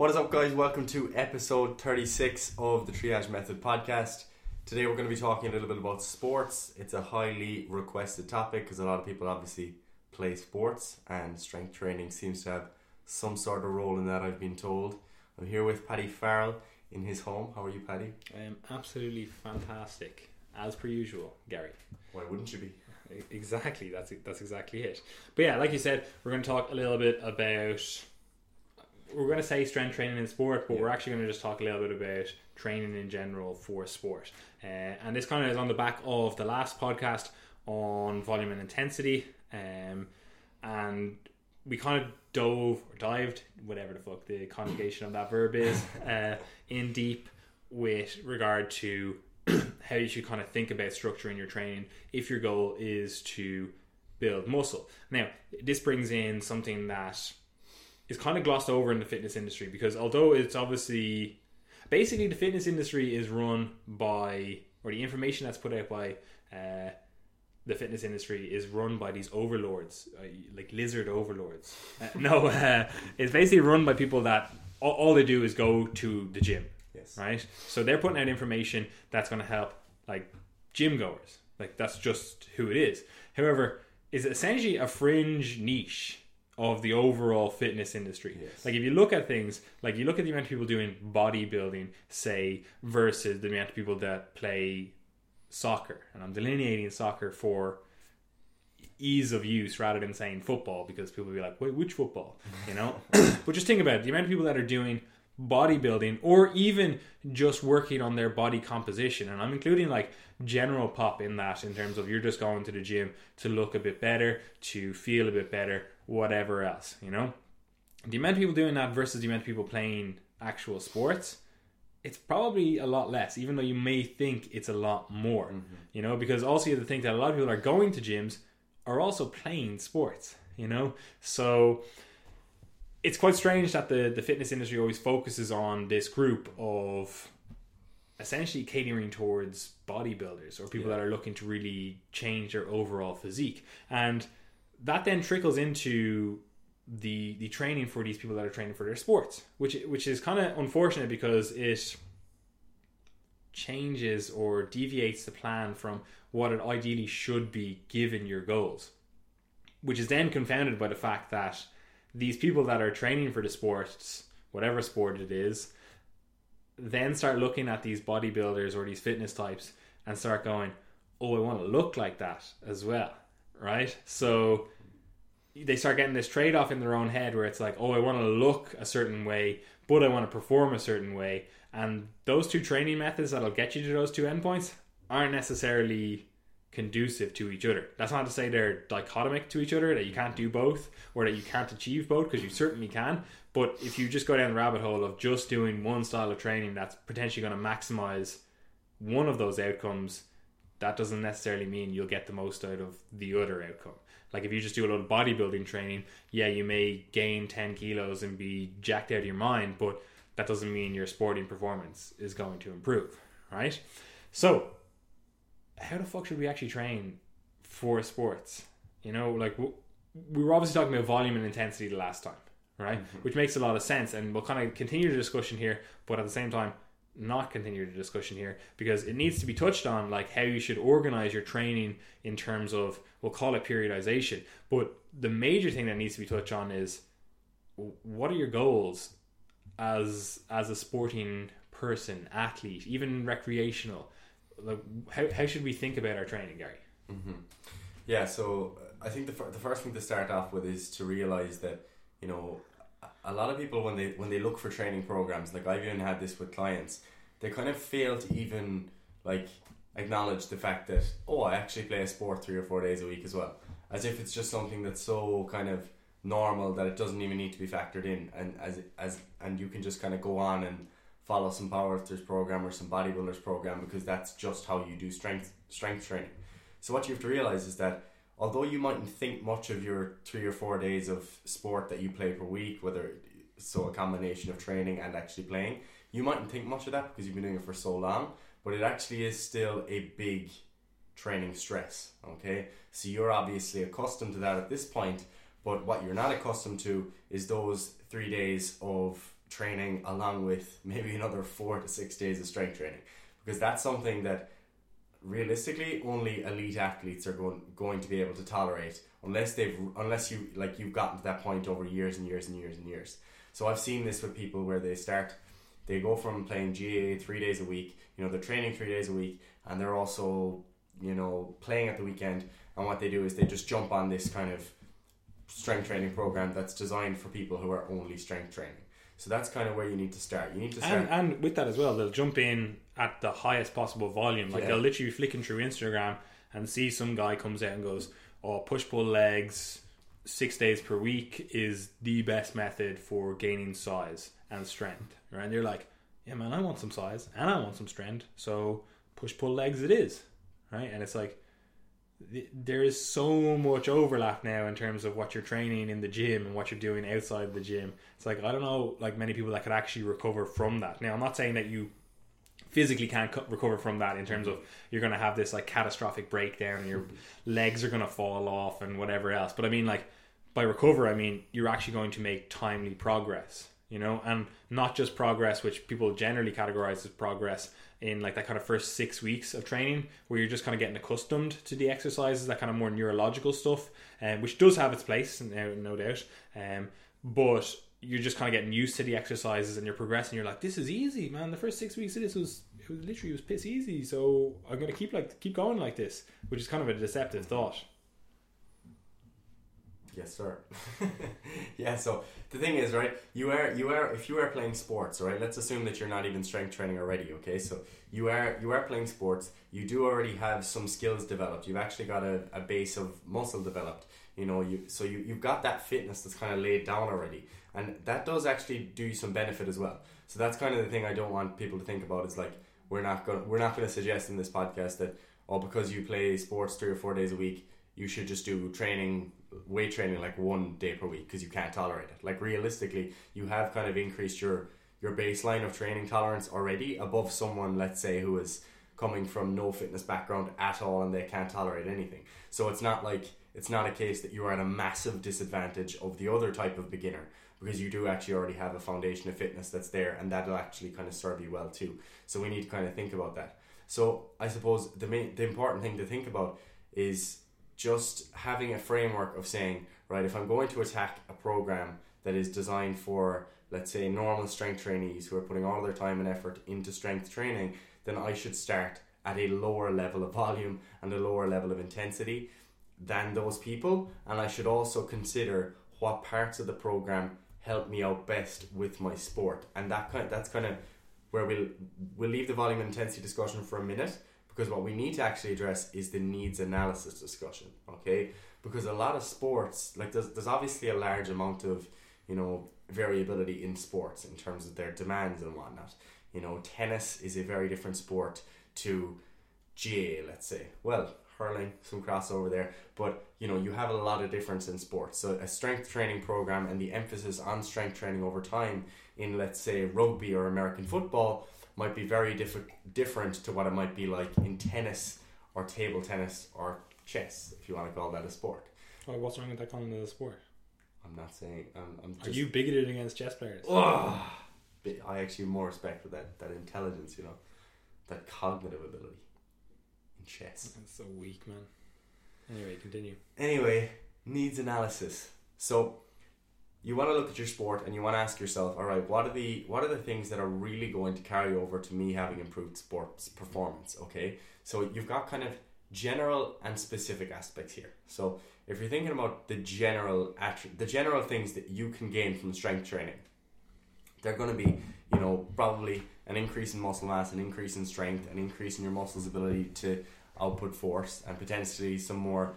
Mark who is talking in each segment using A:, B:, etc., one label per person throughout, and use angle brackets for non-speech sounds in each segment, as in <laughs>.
A: What is up, guys? Welcome to episode 36 of the Triage Method podcast. Today, we're going to be talking a little bit about sports. It's a highly requested topic because a lot of people obviously play sports, and strength training seems to have some sort of role in that, I've been told. I'm here with Paddy Farrell in his home. How are you, Paddy?
B: I am absolutely fantastic, as per usual, Gary.
A: Why wouldn't you be?
B: Exactly, that's that's exactly it. But yeah, like you said, we're going to talk a little bit about. We're going to say strength training in sport, but
A: Yeah.
B: we're actually going to just talk a little bit about training in general for sport. Uh, and this kind of is on the back of the last podcast on volume and intensity. Um, and we kind of dove or dived, whatever the fuck the conjugation of that verb is, <laughs> uh, in deep with regard to <clears throat> how you should kind of think about structuring your training if your goal is to build muscle. Now, this brings in something that is kind of glossed over in the fitness industry because although it's obviously basically the fitness industry is run by or the information that's put out by uh, the fitness industry is run by these overlords uh, like lizard overlords uh, <laughs> no uh, it's basically run by people that all, all they do is go to the gym
A: Yes.
B: right? So they're putting out information that's going to help like gym goers. Like that's just who it is. However, is essentially a fringe niche of the overall fitness industry.
A: Yes.
B: Like if you look at things, like you look at the amount of people doing bodybuilding, say, versus the amount of people that play soccer, and I'm delineating soccer for ease of use rather than saying football because people will be like, wait, which football? <laughs> You know? but just think about it the amount of people that are doing bodybuilding or even just working on their body composition. And I'm including like general pop in that in terms of you're just going to the gym to look a bit better, to feel a bit better, whatever else, you know? The amount of people doing that versus the amount of people playing actual sports it's probably a lot less, even though you may think it's a lot more. Mm-hmm. You know, because also you have to think that a lot of people are going to gyms are also playing sports. You know, so it's quite strange that the the fitness industry always focuses on this group of essentially catering towards bodybuilders or people
A: Yeah.
B: that are looking to really change their overall physique, and that then trickles into the the training for these people that are training for their sports, which which is kind of unfortunate because it changes or deviates the plan from what it ideally should be given your goals, which is then confounded by the fact that these people that are training for the sports, whatever sport it is, then start looking at these bodybuilders or these fitness types and start going, "Oh, I want to look like that as well." Right? So they start getting this trade off in their own head where it's like, oh, I want to look a certain way, but I want to perform a certain way. And those two training methods that'll get you to those two endpoints aren't necessarily conducive to each other. That's not to say they're dichotomic to each other, that you can't do both, or that you can't achieve both, because you certainly can. But if you just go down the rabbit hole of just doing one style of training that's potentially going to maximize one of those outcomes, that doesn't necessarily mean you'll get the most out of the other outcome. Like if you just do a lot of bodybuilding training, yeah, you may gain 10 kilos and be jacked out of your mind, but that doesn't mean your sporting performance is going to improve, right? So, how the fuck should we actually train for sports? You know, like we were obviously talking about volume and intensity the last time, right? Mm-hmm. Which makes a lot of sense, and we'll kind of continue the discussion here, but at the same time, not continue the discussion here because it needs to be touched on, like how you should organize your training in terms of we'll call it periodization. But the major thing that needs to be touched on is what are your goals as as a sporting person, athlete, even recreational? Like how how should we think about our training, Gary?
A: hmm Yeah, so I think the, the first thing to start off with is to realize that you know a lot of people when they when they look for training programs, like I've even had this with clients, they kind of fail to even like acknowledge the fact that oh I actually play a sport three or four days a week as well, as if it's just something that's so kind of normal that it doesn't even need to be factored in, and as as and you can just kind of go on and follow some powerlifters program or some bodybuilders program because that's just how you do strength strength training. So what you have to realize is that although you mightn't think much of your three or four days of sport that you play per week, whether so a combination of training and actually playing, you mightn't think much of that because you've been doing it for so long. But it actually is still a big training stress. Okay, so you're obviously accustomed to that at this point. But what you're not accustomed to is those three days of training along with maybe another four to six days of strength training because that's something that realistically only elite athletes are going going to be able to tolerate unless they've unless you like you've gotten to that point over years and years and years and years. So I've seen this with people where they start they go from playing GAA three days a week, you know, they're training three days a week and they're also, you know, playing at the weekend and what they do is they just jump on this kind of strength training program that's designed for people who are only strength training. So that's kind of where you need to start. You need to start
B: And, and with that as well, they'll jump in at the highest possible volume. Like
A: Yeah.
B: they'll literally be flicking through Instagram and see some guy comes out and goes, "Oh, push pull legs six days per week is the best method for gaining size and strength." Right? And you're like, "Yeah, man, I want some size and I want some strength, so push pull legs it is." Right? And it's like there is so much overlap now in terms of what you're training in the gym and what you're doing outside the gym. It's like I don't know, like many people that could actually recover from that. Now, I'm not saying that you physically can't co- recover from that in terms of you're going to have this like catastrophic breakdown and your legs are going to fall off and whatever else. But I mean, like by recover, I mean you're actually going to make timely progress. You know, and not just progress, which people generally categorize as progress in like that kind of first six weeks of training, where you're just kind of getting accustomed to the exercises, that kind of more neurological stuff, um, which does have its place, no, no doubt. Um, but you're just kind of getting used to the exercises and you're progressing. You're like, this is easy, man. The first six weeks of this was it was literally it was piss easy. So I'm gonna keep like keep going like this, which is kind of a deceptive thought.
A: Yes, sir. <laughs> yeah. So the thing is, right? You are you are if you are playing sports, right? Let's assume that you're not even strength training already. Okay, so you are you are playing sports. You do already have some skills developed. You've actually got a, a base of muscle developed. You know, you so you you've got that fitness that's kind of laid down already, and that does actually do you some benefit as well. So that's kind of the thing I don't want people to think about. Is like we're not going we're not going to suggest in this podcast that oh because you play sports three or four days a week you should just do training weight training like one day per week because you can't tolerate it. Like realistically you have kind of increased your your baseline of training tolerance already above someone let's say who is coming from no fitness background at all and they can't tolerate anything. So it's not like it's not a case that you are at a massive disadvantage of the other type of beginner because you do actually already have a foundation of fitness that's there and that'll actually kind of serve you well too. So we need to kind of think about that. So i suppose the main the important thing to think about is just having a framework of saying, right, if I'm going to attack a program that is designed for, let's say, normal strength trainees who are putting all their time and effort into strength training, then I should start at a lower level of volume and a lower level of intensity than those people. And I should also consider what parts of the program help me out best with my sport. And that kind that's kind of where we'll we'll leave the volume and intensity discussion for a minute because what we need to actually address is the needs analysis discussion okay? Because a lot of sports like there's, there's obviously a large amount of you know variability in sports in terms of their demands and whatnot. You know tennis is a very different sport to GAA let's say. Well hurling some crossover there but you know you have a lot of difference in sports. So a strength training program and the emphasis on strength training over time in let's say rugby or American football might be very diff- different to what it might be like in tennis or table tennis or chess, if you want to call that a sport.
B: Well, what's wrong with that calling it a sport?
A: I'm not saying I'm. I'm
B: Are you bigoted against chess players?
A: Ugh. I actually have more respect for that that intelligence, you know, that cognitive ability in chess.
B: That's so weak, man. Anyway, continue.
A: Anyway, needs analysis. So you want to look at your sport and you want to ask yourself, all right, what are the what are the things that are really going to carry over to me having improved sports performance? Okay, so you've got kind of general and specific aspects here. So if you're thinking about the general the general things that you can gain from strength training, they're going to be, you know, probably an increase in muscle mass, an increase in strength, an increase in your muscles' ability to output force, and potentially some more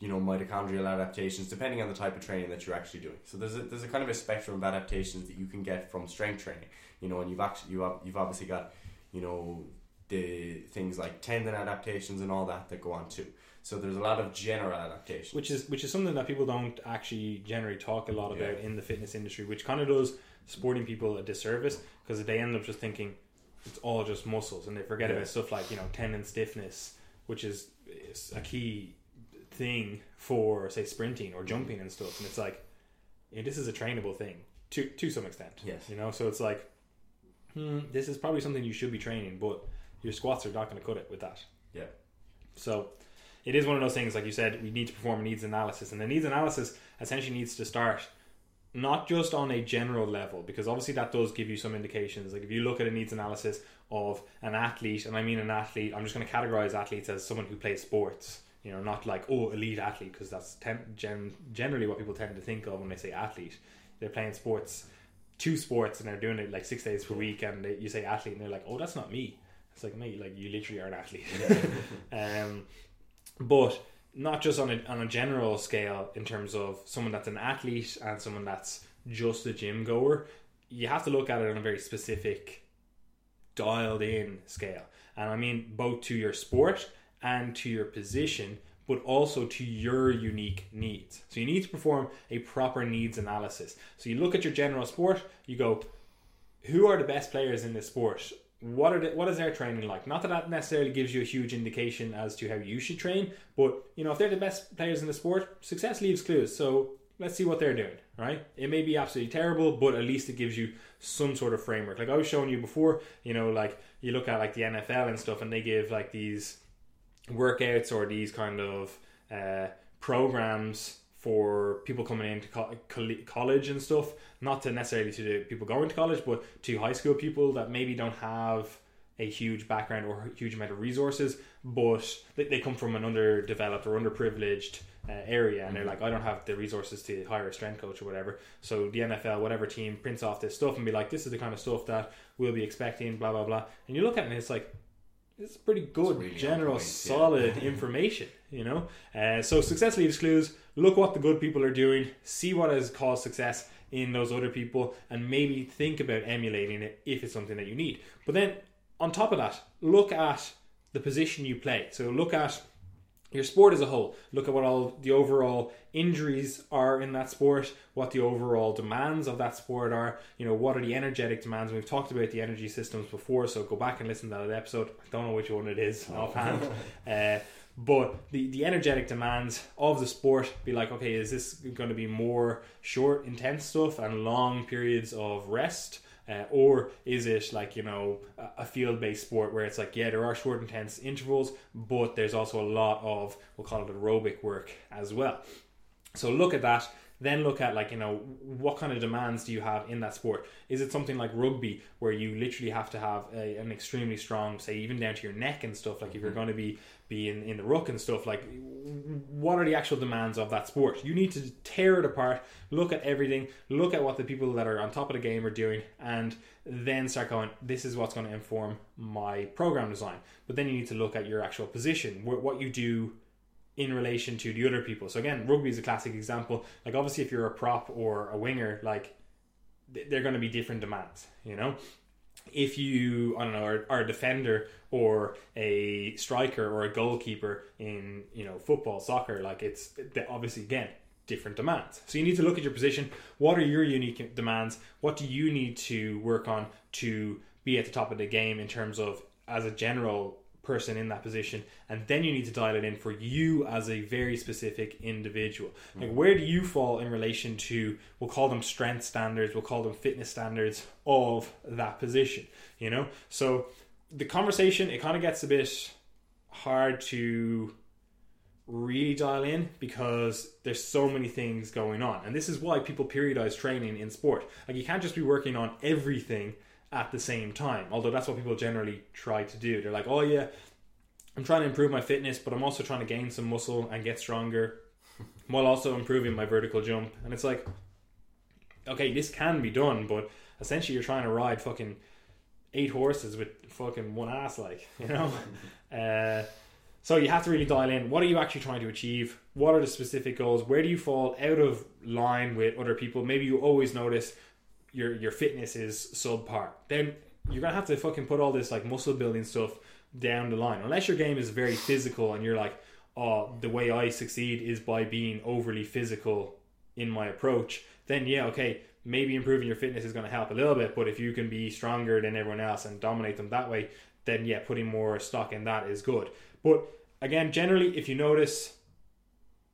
A: you know mitochondrial adaptations depending on the type of training that you're actually doing so there's a, there's a kind of a spectrum of adaptations that you can get from strength training you know and you've actually you have, you've obviously got you know the things like tendon adaptations and all that that go on too so there's a lot of general adaptations
B: Which is which is something that people don't actually generally talk a lot about
A: Yeah.
B: in the fitness industry, which kind of does sporting people a disservice because they end up just thinking it's all just muscles and they forget
A: Yeah.
B: about stuff like you know tendon stiffness, which is, is a key thing for say sprinting or jumping and stuff. And it's like yeah, this is a trainable thing. to to some extent.
A: Yes.
B: You know, so it's like, hmm, this is probably something you should be training, but your squats are not going to cut it with that.
A: Yeah.
B: So it is one of those things, like you said, we need to perform a needs analysis, and the needs analysis essentially needs to start not just on a general level, because obviously that does give you some indications. Like if you look at a needs analysis of an athlete, and I mean an athlete, I'm just going to categorize athletes as someone who plays sports. You know, not like oh elite athlete, because that's ten, gen, generally what people tend to think of when they say athlete. They're playing sports, two sports, and they're doing it like six days per week, and they, you say athlete, and they're like, oh, that's not me. It's like mate, like you literally are an athlete. <laughs> um, but not just on a on a general scale in terms of someone that's an athlete and someone that's just a gym goer. You have to look at it on a very specific, dialed in scale, and I mean both to your sport and to your position, but also to your unique needs. So you need to perform a proper needs analysis. So you look at your general sport, you go, who are the best players in this sport? what are the, what is their training like? Not that that necessarily gives you a huge indication as to how you should train, but you know if they're the best players in the sport, success leaves clues. So let's see what they're doing. Right? It may be absolutely terrible, but at least it gives you some sort of framework. Like I was showing you before, you know, like you look at like the NFL and stuff, and they give like these workouts or these kind of uh, programs for people coming into co- college and stuff. Not to necessarily to the people going to college, but to high school people that maybe don't have a huge background or a huge amount of resources, but they, they come from an underdeveloped or underprivileged uh, area, and they're mm-hmm. like, I don't have the resources to hire a strength coach or whatever. So the NFL, whatever team, prints off this stuff and be like, this is the kind of stuff that we'll be expecting, blah blah blah. And you look at it, and it's like, it's pretty good, really general, point, solid yeah. <laughs> information, you know. Uh, so success leaves clues. Look what the good people are doing. See what has caused success in those other people, and maybe think about emulating it if it's something that you need. But then on top of that, look at the position you play. So look at your sport as a whole. Look at what all the overall injuries are in that sport, what the overall demands of that sport are. You know, what are the energetic demands? We've talked about the energy systems before, so go back and listen to that episode. I don't know which one it is oh. offhand. <laughs> uh, but the, the energetic demands of the sport be like, okay, is this going to be more short, intense stuff and long periods of rest? Uh, or is it like you know a field based sport where it's like yeah there are short intense intervals but there's also a lot of we'll call it aerobic work as well so look at that then look at like you know what kind of demands do you have in that sport is it something like rugby where you literally have to have a, an extremely strong say even down to your neck and stuff like if you're mm-hmm. going to be be in, in the ruck and stuff like what are the actual demands of that sport you need to tear it apart look at everything look at what the people that are on top of the game are doing and then start going this is what's going to inform my program design but then you need to look at your actual position what you do in relation to the other people. So again, rugby is a classic example. Like obviously, if you're a prop or a winger, like they're going to be different demands. You know, if you I don't know are, are a defender or a striker or a goalkeeper in you know football, soccer, like it's obviously again different demands. So you need to look at your position. What are your unique demands? What do you need to work on to be at the top of the game in terms of as a general person in that position and then you need to dial it in for you as a very specific individual. Like mm. where do you fall in relation to we'll call them strength standards we'll call them fitness standards of that position you know? So the conversation it kind of gets a bit hard to really dial in because there's so many things going on. And this is why people periodize training in sport. Like you can't just be working on everything at the same time. Although that's what people generally try to do. They're like, oh yeah, I'm trying to improve my fitness, but I'm also trying to gain some muscle and get stronger <laughs> while also improving my vertical jump. And it's like, okay, this can be done, but essentially you're trying to ride fucking eight horses with fucking one ass, like, you know? <laughs> uh, so you have to really dial in. What are you actually trying to achieve? What are the specific goals? Where do you fall out of line with other people? Maybe you always notice your your fitness is subpar, then you're gonna have to fucking put all this like muscle building stuff down the line. Unless your game is very physical and you're like, oh, the way I succeed is by being overly physical in my approach, then yeah, okay, maybe improving your fitness is to help a little bit. But if you can be stronger than everyone else and dominate them that way, then yeah, putting more stock in that is good. But again, generally, if you notice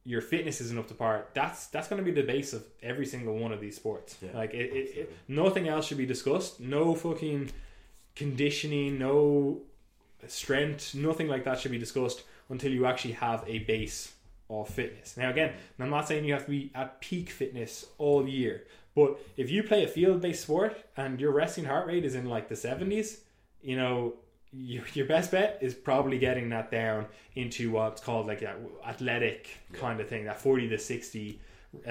B: your fitness isn't up to par, that's that's going to be the base of every single one of these sports.
A: Yeah,
B: like it, it, it, nothing else should be discussed. No fucking conditioning, no strength, nothing like that should be discussed until you actually have a base of fitness. Now, again, I'm not saying you have to be at peak fitness all year, but if you play a field based sport and your resting heart rate is in like the 70s, you know, you, your best bet is probably getting that down into what's called like that athletic kind of thing, that 40 to 60 uh,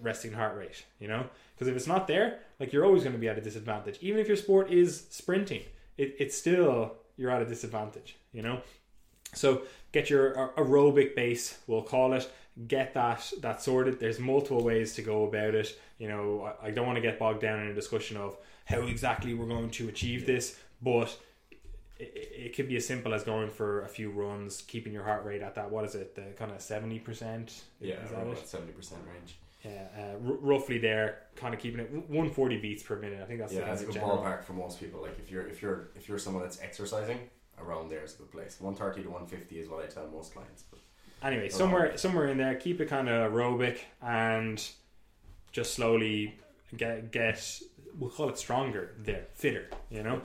B: resting heart rate, you know? Because if it's not there, like you're always going to be at a disadvantage. Even if your sport is sprinting, it, it's still, you're at a disadvantage, you know? So get your aerobic base, we'll call it. Get that that sorted. There's multiple ways to go about it. You know, I, I don't want to get bogged down in a discussion of how exactly we're going to achieve this, but it, it could be as simple as going for a few runs, keeping your heart rate at that. What is it? The kind of seventy percent.
A: Yeah,
B: is that
A: about seventy percent range.
B: Yeah, uh, r- roughly there, kind of keeping it one forty beats per minute. I think that's
A: yeah,
B: the,
A: that's a good
B: general.
A: ballpark for most people. Like if you're if you're if you're someone that's exercising, around there is a good place. One thirty to one fifty is what I tell most clients. But
B: Anyway, somewhere somewhere in there, keep it kind of aerobic and just slowly get get we'll call it stronger there, fitter. You know,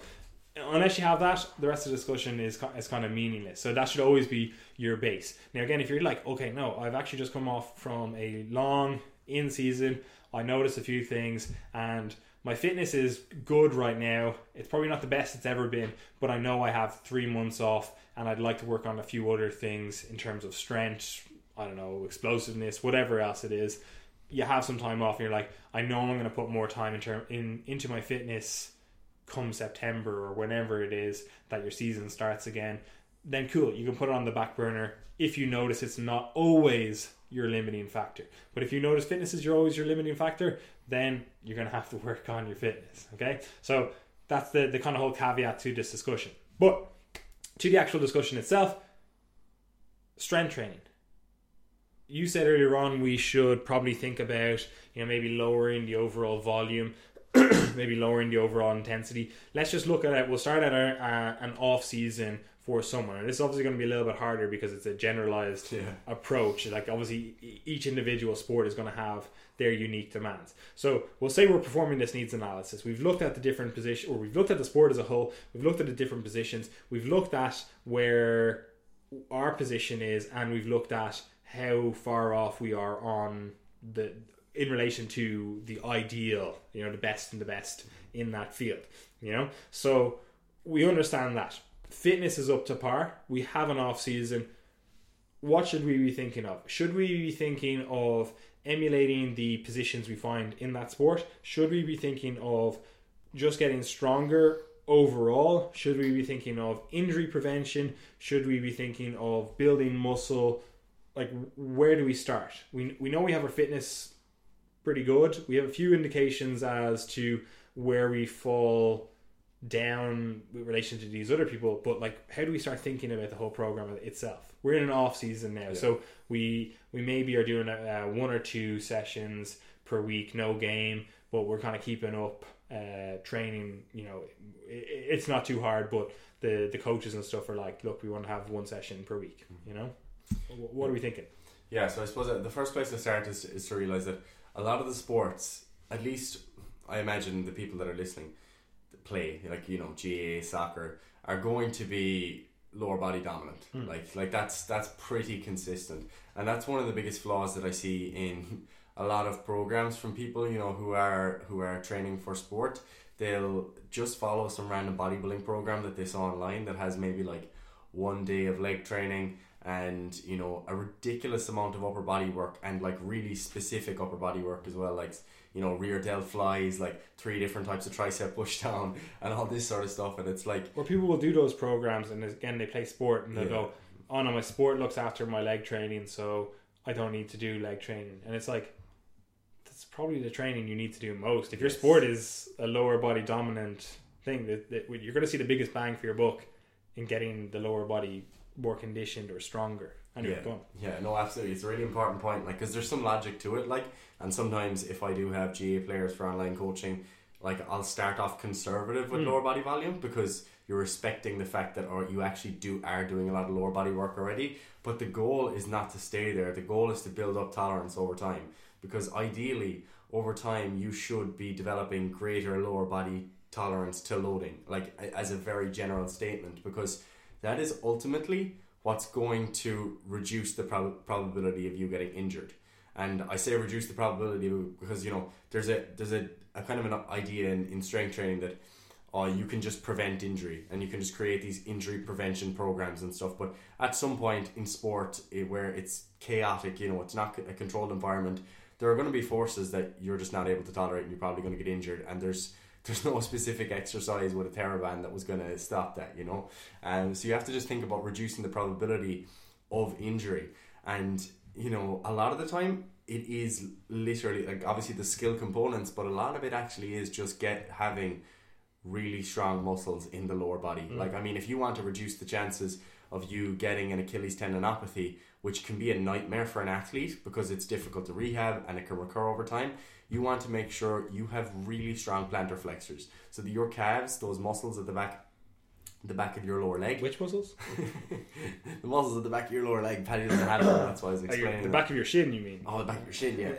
B: unless you have that, the rest of the discussion is is kind of meaningless. So that should always be your base. Now, again, if you're like, okay, no, I've actually just come off from a long in season. I noticed a few things and. My fitness is good right now. It's probably not the best it's ever been, but I know I have three months off and I'd like to work on a few other things in terms of strength, I don't know, explosiveness, whatever else it is. You have some time off and you're like, I know I'm going to put more time in term in into my fitness come September or whenever it is that your season starts again. Then cool, you can put it on the back burner if you notice it's not always your limiting factor. But if you notice fitness is your always your limiting factor, then you're going to have to work on your fitness. Okay, so that's the the kind of whole caveat to this discussion. But to the actual discussion itself, strength training. You said earlier on we should probably think about you know maybe lowering the overall volume, <clears throat> maybe lowering the overall intensity. Let's just look at it. We'll start at a, uh, an off season for someone, and this is obviously going to be a little bit harder because it's a generalized
A: Yeah.
B: approach. Like obviously, each individual sport is going to have their unique demands. So we'll say we're performing this needs analysis. We've looked at the different position, or we've looked at the sport as a whole. We've looked at the different positions. We've looked at where our position is, and we've looked at how far off we are on the in relation to the ideal, you know, the best and the best in that field. You know, so we understand that fitness is up to par. We have an off season. What should we be thinking of? Should we be thinking of emulating the positions we find in that sport? Should we be thinking of just getting stronger overall? Should we be thinking of injury prevention? Should we be thinking of building muscle? Like, where do we start? We, we know we have our fitness pretty good. We have a few indications as to where we fall down with relation to these other people, but like, how do we start thinking about the whole program itself? We're in an off season now,
A: Yeah.
B: so we we maybe are doing uh, one or two sessions per week, no game, but we're kind of keeping up uh, training. You know, it, it's not too hard, but the the coaches and stuff are like, look, we want to have one session per week. You know, Wh- what are we thinking?
A: Yeah, so I suppose the first place to start is, is to realize that a lot of the sports, at least I imagine the people that are listening play, like you know, GAA soccer, are going to be lower body dominant.
B: Hmm.
A: Like like that's that's pretty consistent, and that's one of the biggest flaws that I see in a lot of programs from people you know who are who are training for sport. They'll just follow some random bodybuilding program that they saw online that has maybe like one day of leg training and you know a ridiculous amount of upper body work and like really specific upper body work as well like you know rear delt flies like three different types of tricep push down <laughs> and all this sort of stuff and it's like
B: where people will do those programs, and again, they play sport, and they'll
A: Yeah.
B: go, "Oh no, my sport looks after my leg training, so I don't need to do leg training." And it's like, that's probably the training you need to do most. If your
A: Yes.
B: sport is a lower body dominant thing, that, that you're going to see the biggest bang for your buck in getting the lower body more conditioned or stronger. Anyway,
A: yeah,
B: go on.
A: yeah, no, absolutely. It's a really important point, like, because there's some logic to it, like, and sometimes if I do have GAA players for online coaching, like I'll start off conservative with
B: Mm.
A: lower body volume because you're respecting the fact that or you actually do are doing a lot of lower body work already. But the goal is not to stay there. The goal is to build up tolerance over time because ideally over time you should be developing greater lower body tolerance to loading like as a very general statement because that is ultimately what's going to reduce the prob- probability of you getting injured. And I say reduce the probability because you know there's a there's a, a kind of an idea in, in strength training that oh you can just prevent injury and you can just create these injury prevention programs and stuff. But at some point in sport eh, where it's chaotic you know it's not a controlled environment there are going to be forces that you're just not able to tolerate and you're probably going to get injured. And there's there's <laughs> no specific exercise with a TheraBand that was going to stop that you know? And so you have to just think about reducing the probability of injury. And you know a lot of the time it is literally like obviously the skill components but a lot of it actually is just get having really strong muscles in the lower body.
B: Mm.
A: like i mean if you want to reduce the chances of you getting an achilles tendinopathy which can be a nightmare for an athlete because it's difficult to rehab and it can recur over time you want to make sure you have really strong plantar flexors so that your calves those muscles at the back the back of your lower leg
B: Which muscles? <laughs>
A: the muscles at the back of your lower leg Paddy doesn't have them that's why I was
B: Oh,
A: explaining
B: the back of your shin, you mean?
A: Oh, the back of your shin, yeah.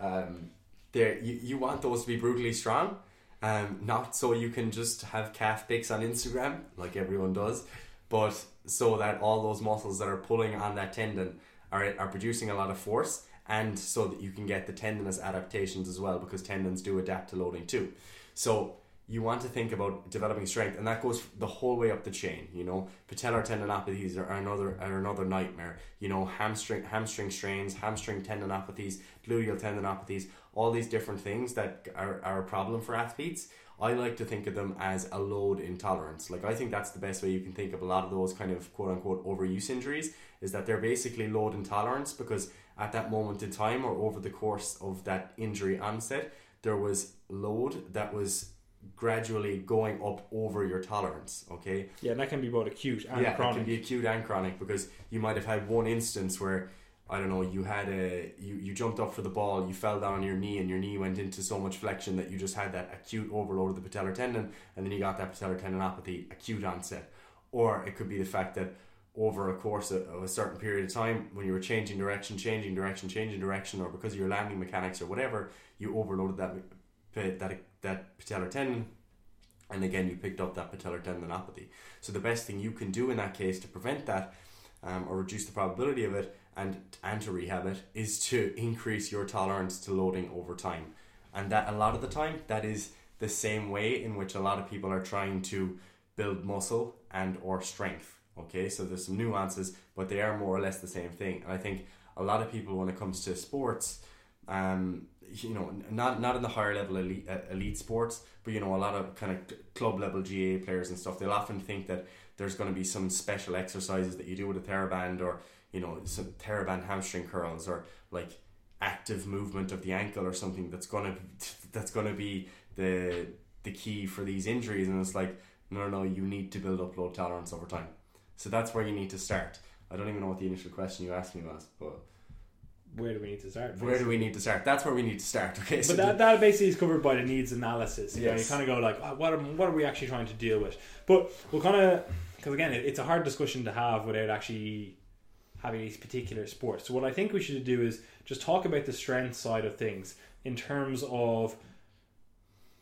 A: yeah. Um, there, you, you want those to be brutally strong, um, not so you can just have calf pics on Instagram like everyone does, but so that all those muscles that are pulling on that tendon are are producing a lot of force, and so that you can get the tendinous adaptations as well because tendons do adapt to loading too. So you want to think about developing strength, and that goes the whole way up the chain. You know, patellar tendinopathies are another are another nightmare. You know, hamstring hamstring strains, hamstring tendinopathies, gluteal tendinopathies, all these different things that are, are a problem for athletes. I like to think of them as a load intolerance. Like I think that's the best way you can think of a lot of those kind of quote unquote overuse injuries is that they're basically load intolerance because at that moment in time or over the course of that injury onset there was load that was gradually going up over your tolerance. Okay,
B: Yeah, and that can be both acute and
A: yeah, it
B: chronic.
A: can be acute and chronic because you might have had one instance where I don't know you had a you, you jumped up for the ball, you fell down on your knee, and your knee went into so much flexion that you just had that acute overload of the patellar tendon, and then you got that patellar tendinopathy acute onset. Or it could be the fact that over a course of of a certain period of time, when you were changing direction, changing direction, changing direction, or because of your landing mechanics or whatever, you overloaded that that that patellar tendon, and again you picked up that patellar tendinopathy. So the best thing you can do in that case to prevent that um, or reduce the probability of it and and to rehab it is to increase your tolerance to loading over time. And that a lot of the time that is the same way in which a lot of people are trying to build muscle and or strength. Okay, so there's some nuances, but they are more or less the same thing. And I think a lot of people when it comes to sports, um, you know, not not in the higher level elite, uh, elite sports, but you know, a lot of kind of club level GAA players and stuff, they'll often think that there's going to be some special exercises that you do with a TheraBand or you know some TheraBand hamstring curls or like active movement of the ankle or something that's gonna <laughs> that's gonna be the the key for these injuries and it's like no no no you need to build up load tolerance over time so that's where you need to start I don't even know what the initial question you asked me was but
B: Where do we need to start?
A: where do we need to start that's where we need to start <laughs> okay so
B: But that, that basically is covered by the needs analysis. You, know, you kind of go like, oh, what, are, what are we actually trying to deal with? But we'll kind of, because again, it, it's a hard discussion to have without actually having these particular sports. So what I think we should do is just talk about the strength side of things in terms of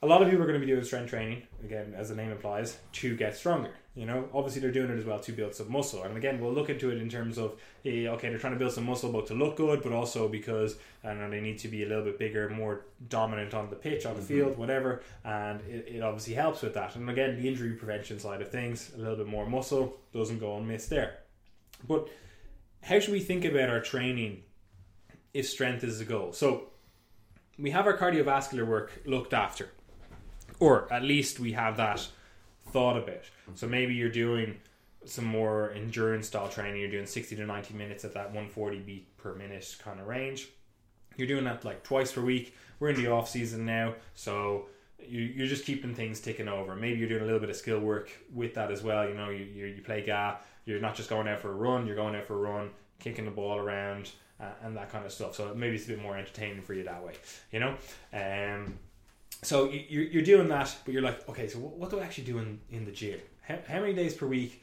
B: a lot of people are going to be doing strength training again, as the name implies, to get stronger. You know, obviously they're doing it as well to build some muscle. And again, we'll look into it in terms of eh, okay, they're trying to build some muscle both to look good, but also because I know they need to be a little bit bigger, more dominant on the pitch, on the field, whatever. And it, it obviously helps with that. And again, the injury prevention side of things, a little bit more muscle doesn't go unmissed there. But how should we think about our training if strength is the goal? So we have our cardiovascular work looked after, or at least we have that thought about. So maybe you're doing some more endurance style training. You're doing 60 to 90 minutes at that 140 beat per minute kind of range. You're doing that like twice per week. We're in the off season now, so you, you're just keeping things ticking over. Maybe you're doing a little bit of skill work with that as well. You know, you, you, you play GAA. You're not just going out for a run. You're going out for a run, kicking the ball around, uh, and that kind of stuff. So maybe it's a bit more entertaining for you that way. You know, um, so you- you're, you're doing that, but you're like, okay, so what, what do I actually do in, in the gym? How, how many days per week?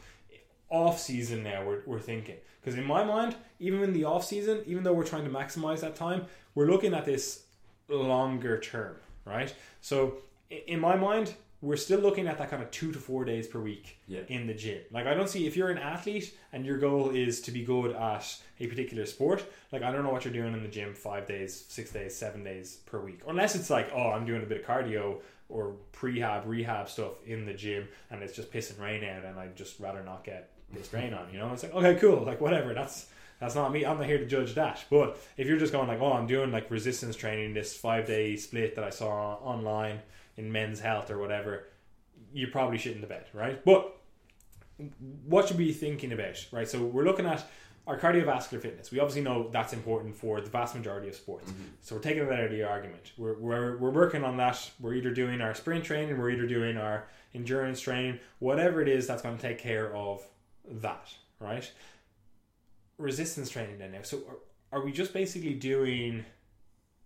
B: Off season now, we're, we're thinking. Because in my mind, even in the off season, even though we're trying to maximize that time, we're looking at this longer term, right? So in my mind, we're still looking at that kind of two to four days per week
A: Yeah.
B: in the gym. Like I don't see if you're an athlete and your goal is to be good at a particular sport. Like I don't know what you're doing in the gym five days, six days, seven days per week, unless it's like oh I'm doing a bit of cardio or prehab, rehab stuff in the gym and it's just pissing rain out and I'd just rather not get this rain on. You know, it's like okay, cool, like whatever. That's that's not me. I'm not here to judge that. But if you're just going like, oh, I'm doing like resistance training, this five day split that I saw online in Men's Health or whatever, you're probably shitting the bed, right? But what should we be thinking about, right? So we're looking at our cardiovascular fitness. We obviously know that's important for the vast majority of sports. Mm-hmm. So we're taking that out of the argument. We're, we're, we're working on that. We're either doing our sprint training, we're either doing our endurance training, whatever it is that's going to take care of that, right? Resistance training then now. So are, are we just basically doing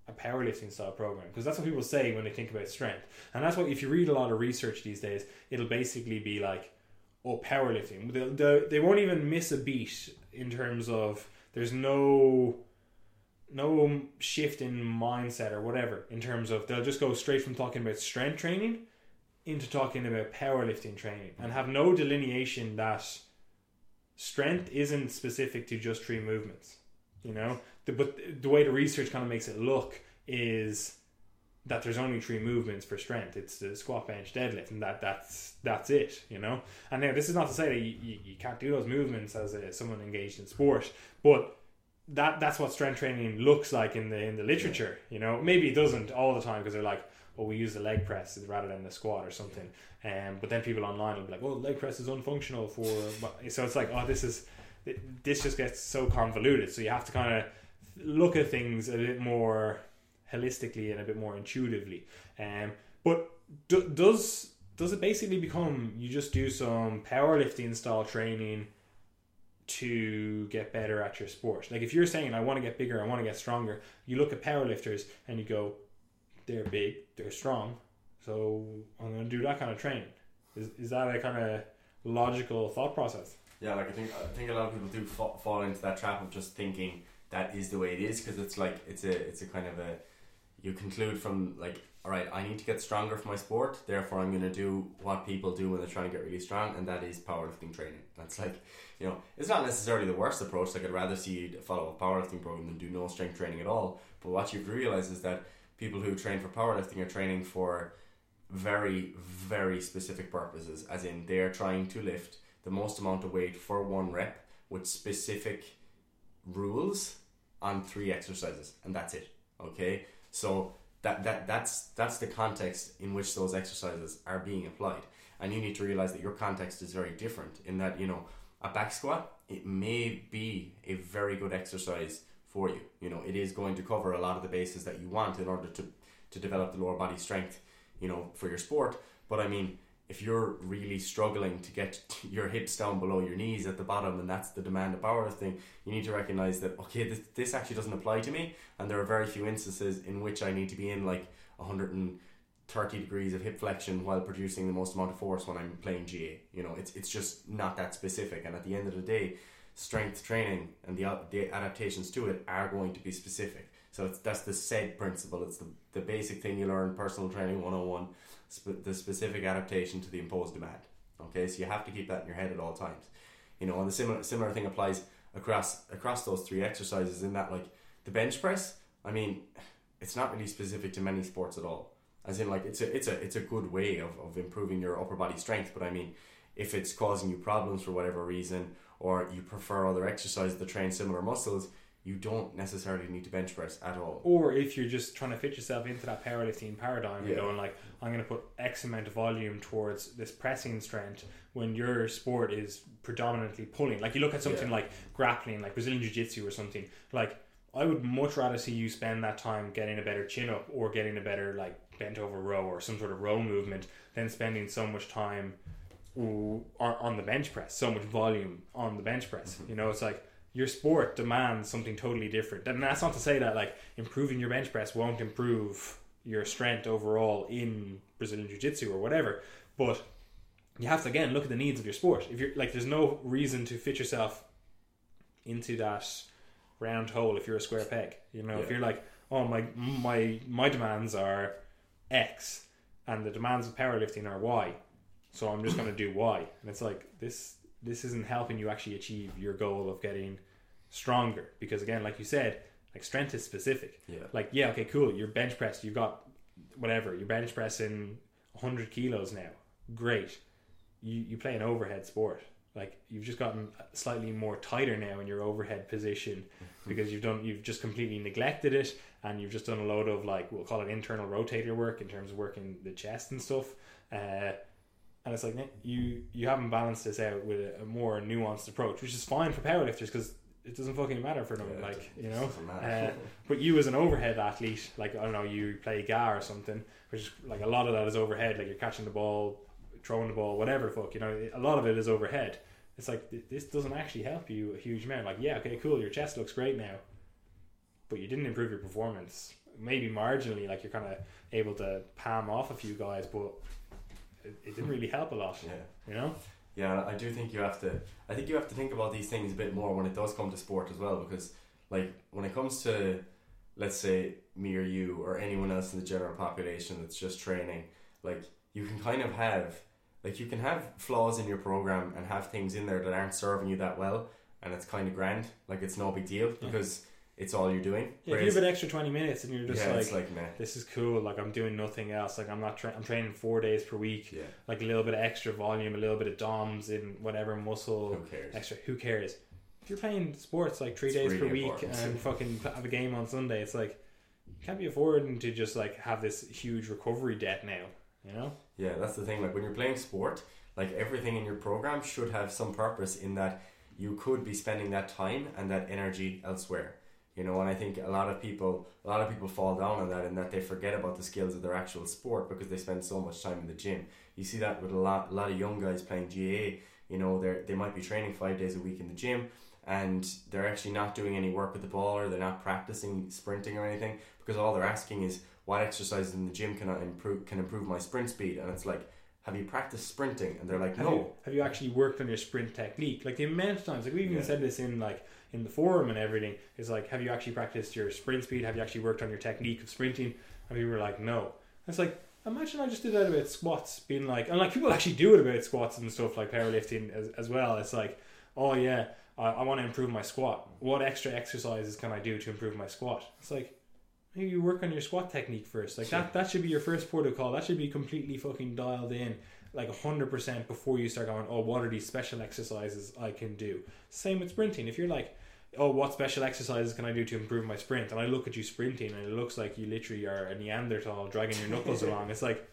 B: a powerlifting style program? Because that's what people say when they think about strength. And that's what, if you read a lot of research these days, it'll basically be like, oh, powerlifting. They, they, they won't even miss a beat in terms of there's no no shift in mindset or whatever in terms of they'll just go straight from talking about strength training into talking about powerlifting training and have no delineation that strength isn't specific to just three movements you know the, but the way the research kind of makes it look is that there's only three movements for strength. It's the squat, bench, deadlift, and that that's that's it. You know. And now this is not to say that you, you, you can't do those movements as a, someone engaged in sport, but that that's what strength training looks like in the in the literature. You know, maybe it doesn't all the time because they're like, well, we use the leg press rather than the squat or something. Um, but then people online will be like, well, leg press is unfunctional for. So it's like, oh, this is this just gets so convoluted. So you have to kind of look at things a bit more holistically and a bit more intuitively. Um, but do, does does it basically become you just do some powerlifting style training to get better at your sport? Like if you're saying I want to get bigger, I want to get stronger, you look at powerlifters and you go, they're big, they're strong, so I'm going to do that kind of training. Is is that a kind of logical thought process?
A: Yeah, like I think I think a lot of people do fa- fall into that trap of just thinking that is the way it is because it's like it's a it's a kind of a you conclude from like all right I need to get stronger for my sport therefore I'm going to do what people do when they're trying to get really strong and that is powerlifting training. That's like you know it's not necessarily the worst approach like I'd rather see you follow a powerlifting program than do no strength training at all. But what you've realized is that people who train for powerlifting are training for very very specific purposes as in they're trying to lift the most amount of weight for one rep with specific rules on three exercises and that's it okay? So that, that that's that's the context in which those exercises are being applied. And you need to realize that your context is very different in that you know a back squat it may be a very good exercise for you. You know it is going to cover a lot of the bases that you want in order to to develop the lower body strength you know for your sport. But i mean if you're really struggling to get <laughs> your hips down below your knees at the bottom and that's the demand of power thing you need to recognize that okay, this, this actually doesn't apply to me, and there are very few instances in which I need to be in like 130 degrees of hip flexion while producing the most amount of force when I'm playing GAA. You know, it's it's just not that specific, and at the end of the day, strength training and the the adaptations to it are going to be specific. So that's the SAID principle. It's the, the basic thing you learn personal training 101 the specific adaptation to the imposed demand. Okay, so you have to keep that in your head at all times. You know, and the similar similar thing applies across across those three exercises. In that, like the bench press, I mean, it's not really specific to many sports at all. As in, like it's a it's a it's a good way of, of improving your upper body strength. But I mean, if it's causing you problems for whatever reason, or you prefer other exercises that train similar muscles, you don't necessarily need to bench press at all.
B: Or if you're just trying to fit yourself into that powerlifting paradigm
A: Yeah.
B: and going like, I'm going to put X amount of volume towards this pressing strength when your sport is predominantly pulling. Like you look at something
A: Yeah.
B: like grappling, like Brazilian Jiu Jitsu or something. Like I would much rather see you spend that time getting a better chin up or getting a better like bent over row or some sort of row movement than spending so much time on, on the bench press, so much volume on the bench press. Mm-hmm. You know, it's like your sport demands something totally different. And that's not to say that like improving your bench press won't improve your strength overall in Brazilian Jiu Jitsu or whatever. But you have to again look at the needs of your sport. If you're like, there's no reason to fit yourself into that round hole if you're a square peg. You know, if you're like, oh my my my demands are X, and the demands of powerlifting are Y, so I'm just going to do Y, and it's like this this isn't helping you actually achieve your goal of getting stronger because again, like you said, like strength is specific.
A: Yeah.
B: Like yeah, okay, cool. You're bench pressed. You've got whatever. You're bench pressing 100 kilos now. Great. You you play an overhead sport. Like you've just gotten slightly more tighter now in your overhead position because you've done you've just completely neglected it and you've just done a load of like we'll call it internal rotator work in terms of working the chest and stuff. Uh, and it's like you you haven't balanced this out with a, a more nuanced approach, which is fine for powerlifters because it doesn't fucking matter for them.
A: Yeah,
B: like you know, uh, <laughs> but you as an overhead athlete, like I don't know, you play GAA or something, which is like a lot of that is overhead. Like you're catching the ball, throwing the ball, whatever the fuck. You know, a lot of it is overhead. It's like th- this doesn't actually help you a huge amount. Like yeah, okay, cool, your chest looks great now, but you didn't improve your performance. Maybe marginally, like you're kind of able to palm off a few guys, but it, it didn't really help a lot.
A: yeah.
B: You know?
A: Yeah, I do think you have to. I think you have to think about these things a bit more when it does come to sport as well, because like when it comes to, let's say me or you or anyone else in the general population that's just training, like you can kind of have, like you can have flaws in your program and have things in there that aren't serving you that well, and it's kind of grand. Like it's no big deal
B: Yeah.
A: It's all you're doing.
B: Yeah, if you
A: Whereas-
B: have an extra twenty minutes and you're just
A: yeah,
B: like,
A: it's like meh.
B: this is cool. Like I'm doing nothing else. Like I'm not. Tra- I'm training four days per week.
A: Yeah,
B: Like a little bit of extra volume, a little bit of DOMs in whatever muscle
A: who cares?
B: extra. Who cares? If you're playing sports like three
A: It's
B: days per week
A: important.
B: and fucking have a game on Sunday, it's like you can't be affording to just like have this huge recovery debt now. You know?
A: Yeah, that's the thing. Like when you're playing sport, like everything in your program should have some purpose in that you could be spending that time and that energy elsewhere. You know, and I think a lot of people, a lot of people fall down on that, in that they forget about the skills of their actual sport because they spend so much time in the gym. You see that with a lot, a lot of young guys playing GAA. You know, they they might be training five days a week in the gym, and they're actually not doing any work with the ball, or they're not practicing sprinting or anything because all they're asking is what exercises in the gym can I improve can improve my sprint speed, and it's like, have you practiced sprinting? And they're like,
B: Have
A: no.
B: you have you actually worked on your sprint technique? Like the amount of times, like we even
A: Yeah.
B: said this in like in the forum and everything, is like, have you actually practiced your sprint speed? Have you actually worked on your technique of sprinting? And we were like, no. It's like imagine I just did that about squats, being like, and like people actually do it about squats and stuff like powerlifting as, as well. It's like, oh yeah, I, I want to improve my squat. What extra exercises can I do to improve my squat? It's like. Maybe you work on your squat technique first. Like that, that should be your first protocol. That should be completely fucking dialed in like hundred percent before you start going, oh, what are these special exercises I can do? Same with sprinting. If you're like, oh, what special exercises can I do to improve my sprint? And I look at you sprinting, and it looks like you literally are a Neanderthal dragging your knuckles <laughs> along. It's like,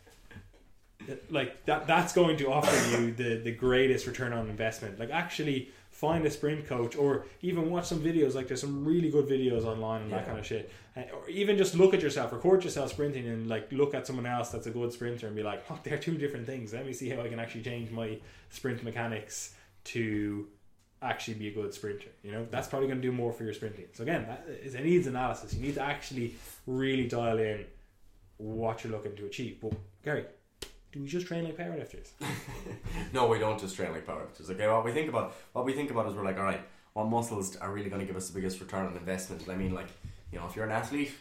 B: like that. That's going to offer you the the greatest return on investment. Like actually find a sprint coach or even watch some videos like there's some really good videos online and that kind of shit Uh, or even just look at yourself record yourself sprinting and like look at someone else that's a good sprinter and be like oh they're two different things let me see how I can actually change my sprint mechanics to actually be a good sprinter you know that's probably going to do more for your sprinting so again that is it needs analysis you need to actually really dial in what you're looking to achieve but Gary do we just train like powerlifters <laughs>
A: no, we don't just train like powerlifters. Okay, what we think about, what we think about is we're like, all right, what muscles are really going to give us the biggest return on investment? I mean, like, you know, if you're an athlete,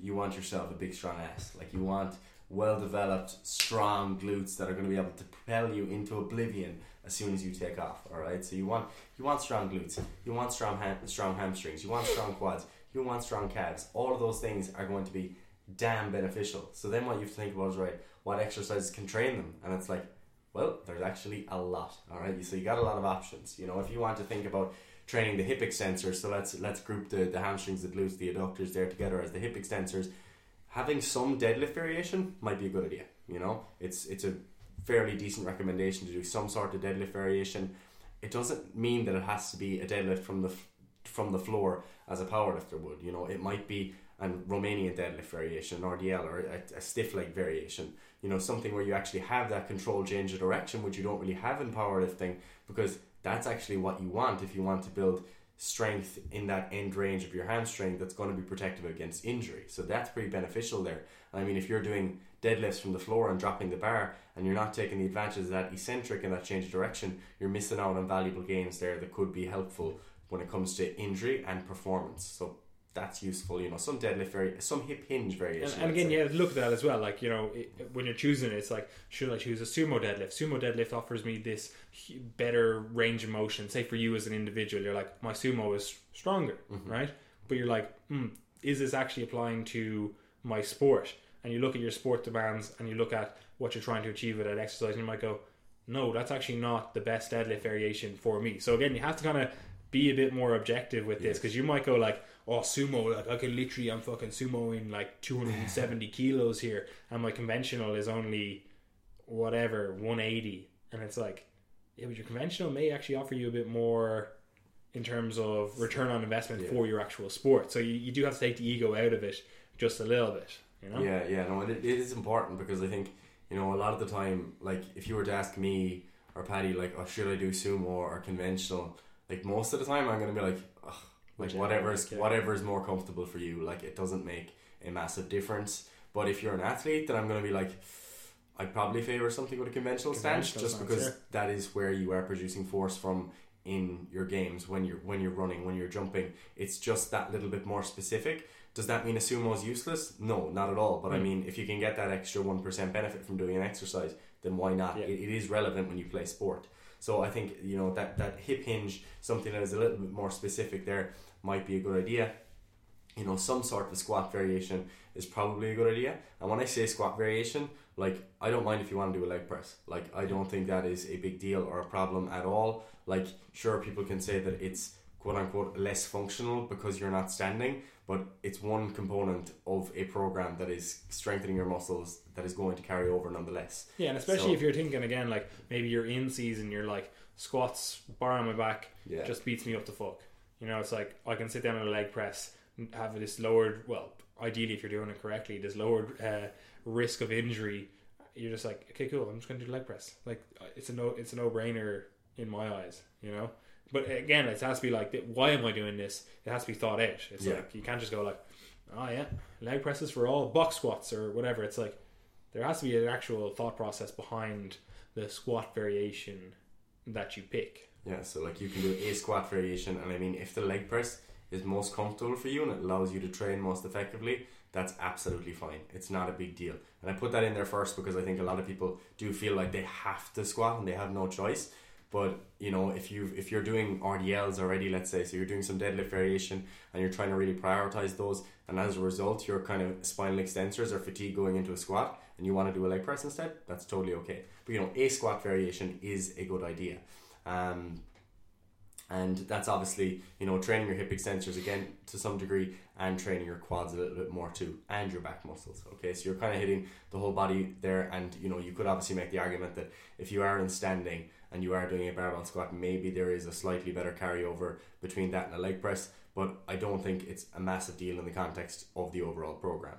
A: you want yourself a big strong ass. Like, you want well developed, strong glutes that are going to be able to propel you into oblivion as soon as you take off. All right, so you want you want strong glutes, you want strong ham- strong hamstrings, you want strong quads, you want strong calves. All of those things are going to be damn beneficial. So then what you have to think about is right, what exercises can train them, and it's like, well, there's actually a lot. All right, so you got a lot of options. You know, if you want to think about training the hip extensors, so let's let's group the the hamstrings, the glutes, the adductors there together as the hip extensors. Having some deadlift variation might be a good idea. You know, it's it's a fairly decent recommendation to do some sort of deadlift variation. It doesn't mean that it has to be a deadlift from the from the floor as a powerlifter would. You know, it might be a Romanian deadlift variation, an RDL, or a, a stiff leg variation. You know, something where you actually have that control change of direction, which you don't really have in powerlifting, because that's actually what you want if you want to build strength in that end range of your hamstring that's going to be protective against injury. So that's pretty beneficial there. I mean, if you're doing deadlifts from the floor and dropping the bar and you're not taking the advantage of that eccentric and that change of direction, you're missing out on valuable gains there that could be helpful when it comes to injury and performance. So that's useful. You know, some deadlift vari- some hip hinge variation.
B: And, and again, to look at that as well. Like you know, it, when you're choosing it, it's like, should I choose a sumo deadlift? Sumo deadlift offers me this better range of motion. Say for you as an individual, you're like, my sumo is stronger, mm-hmm. right? But you're like, mm, is this actually applying to my sport? And you look at your sport demands, and you look at what you're trying to achieve with that exercise, and you might go, no, that's actually not the best deadlift variation for me. So again, you have to kind of be a bit more objective with this because you might go like, oh sumo, like I can literally I'm fucking sumoing like <laughs> 270 kilos here, and my conventional is only whatever 180, and it's like, yeah, but your conventional may actually offer you a bit more in terms of return on investment yeah. for your actual sport. So you, you do have to take the ego out of it just a little bit. You know?
A: Yeah, yeah, no, it, it is important because I think you know a lot of the time, like if you were to ask me or Paddy, like, oh, should I do sumo or conventional? like most of the time I'm gonna be like, like whatever is whatever is more comfortable for you. Like it doesn't make a massive difference. But if you're an athlete, then I'm gonna be like, I'd probably favor something with a conventional, conventional stance, just because yeah. that is where you are producing force from in your games when you're when you're running, when you're jumping. It's just that little bit more specific. Does that mean a sumo is useless? No, not at all. But mm. I mean, if you can get that extra one percent benefit from doing an exercise, then why not? Yeah. It, it is relevant when you play sport. So I think you know that that hip hinge, something that is a little bit more specific there, might be a good idea. You know, some sort of squat variation is probably a good idea. And when I say squat variation, like I don't mind if you want to do a leg press. Like I don't think that is a big deal or a problem at all. Like sure, people can say that it's quote unquote less functional because you're not standing, but it's one component of a program that is strengthening your muscles that is going to carry over nonetheless.
B: Yeah, and especially so, if you're thinking again, like maybe you're in season, you're like squats, bar on my back, yeah. just beats me up the fuck. You know, it's like I can sit down on a leg press, and have this lowered. Well, ideally, if you're doing it correctly, this lowered uh, risk of injury. You're just like, okay, cool. I'm just going to do leg press. Like it's a no, it's a no brainer in my eyes. You know, but again, it has to be like, why am I doing this? It has to be thought out. It's yeah. like you can't just go like, oh yeah, leg presses for all box squats or whatever. It's like there has to be an actual thought process behind the squat variation that you pick.
A: Yeah, so like you can do a squat variation, and I mean, if the leg press is most comfortable for you and it allows you to train most effectively, that's absolutely fine. It's not a big deal. And I put that in there first because I think a lot of people do feel like they have to squat and they have no choice. But you know, if you if you're doing RDLs already, let's say, so you're doing some deadlift variation and you're trying to really prioritize those, and as a result, your kind of spinal extensors are fatigued going into a squat, and you want to do a leg press instead, that's totally okay. But you know, a squat variation is a good idea. Um, and that's obviously you know training your hip extensors again to some degree and training your quads a little bit more too and your back muscles okay so you're kind of hitting the whole body there and you know you could obviously make the argument that if you are in standing and you are doing a barbell squat, maybe there is a slightly better carryover between that and a leg press, but I don't think it's a massive deal in the context of the overall program.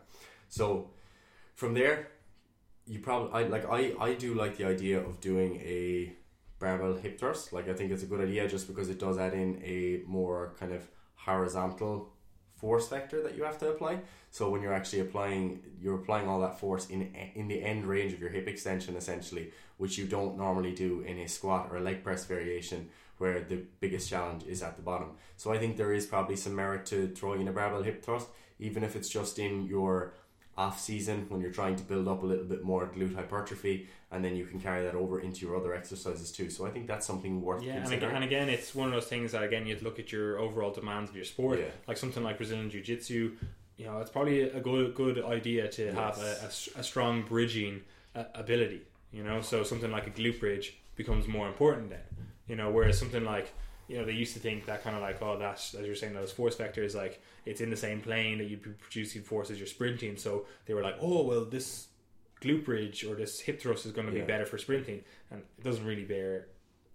A: So from there, you probably I like I, I do like the idea of doing a barbell hip thrust. Like I think it's a good idea just because it does add in a more kind of horizontal force vector that you have to apply. So when you're actually applying, you're applying all that force in in the end range of your hip extension, essentially, which you don't normally do in a squat or a leg press variation, where the biggest challenge is at the bottom. So I think there is probably some merit to throwing in a barbell hip thrust, even if it's just in your off season when you're trying to build up a little bit more glute hypertrophy and then you can carry that over into your other exercises too so i think that's something worth
B: yeah
A: considering.
B: and again it's one of those things that again you'd look at your overall demands of your sport yeah. like something like brazilian jiu-jitsu you know it's probably a good good idea to yes. have a, a, a, strong bridging uh, ability you know? So something like a glute bridge becomes more important then you know? Whereas something like you know they used to think that kind of like oh that's as you're saying those force vectors like it's in the same plane that you'd be producing force as you're sprinting. So they were like oh well this glute bridge or this hip thrust is going to yeah. be better for sprinting. And it doesn't really bear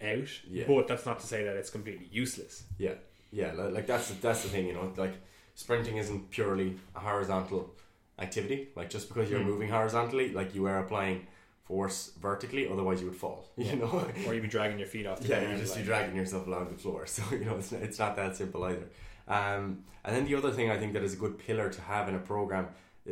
B: out. Yeah. but that's not to say that it's completely useless.
A: Yeah. Yeah like that's that's the thing you know? Like sprinting isn't purely a horizontal activity. Like just because you're mm. moving horizontally like you are applying force vertically, otherwise you would fall. <laughs> You know,
B: or you'd be dragging your feet off the
A: yeah,
B: ground.
A: you just
B: like-
A: be dragging yourself along the floor. <laughs> So you know, it's not, it's not that simple either. Um, and then the other thing I think that is a good pillar to have in a program,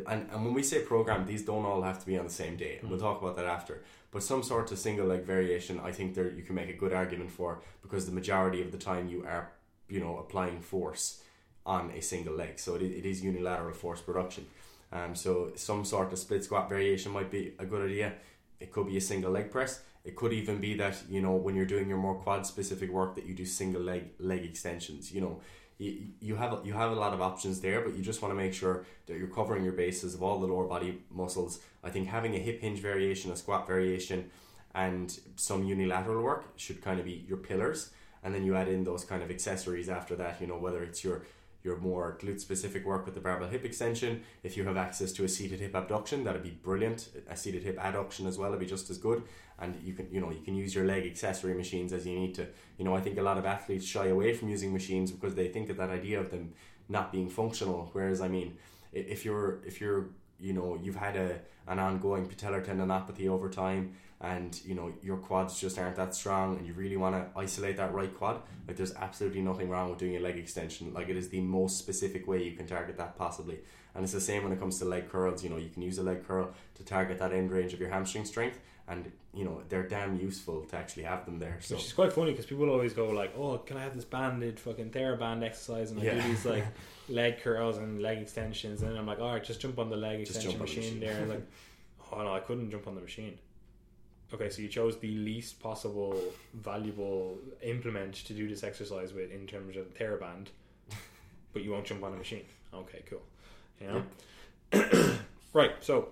A: and, and when we say program, these don't all have to be on the same day. And we'll talk about that after. But some sort of single leg variation, I think there you can make a good argument for because the majority of the time you are, you know, applying force on a single leg. So it, it is unilateral force production. Um, so some sort of split squat variation might be a good idea. It could be a single leg press. It could even be that you know when you're doing your more quad specific work that you do single leg leg extensions. You know, you, you have you have a lot of options there, but you just want to make sure that you're covering your bases of all the lower body muscles. I think having a hip hinge variation, a squat variation, and some unilateral work should kind of be your pillars, and then you add in those kind of accessories after that. You know, whether it's your your more glute specific work with the barbell hip extension. If you have access to a seated hip abduction, that'd be brilliant. A seated hip adduction as well would be just as good. And you can you know you can use your leg accessory machines as you need to. You know I think a lot of athletes shy away from using machines because they think of that idea of them not being functional. Whereas I mean, if you're if you're you know you've had a an ongoing patellar tendinopathy over time and you know your quads just aren't that strong and you really want to isolate that right quad like there's absolutely nothing wrong with doing a leg extension like it is the most specific way you can target that possibly and it's the same when it comes to leg curls you know you can use a leg curl to target that end range of your hamstring strength and you know they're damn useful to actually have them there so
B: Which is quite funny because people always go like, "Oh, can I have this banded fucking TheraBand exercise?" And I
A: Yeah.
B: do these like <laughs> leg curls and leg extensions, and I'm like, "All right, just jump on the leg
A: Just
B: extension
A: on the
B: machine,
A: machine.
B: there." Like, <laughs> oh no, I couldn't jump on the machine. Okay, so you chose the least possible valuable implement to do this exercise with in terms of TheraBand, <laughs> but you won't jump on a machine. Okay, cool. You <clears throat> know, right? So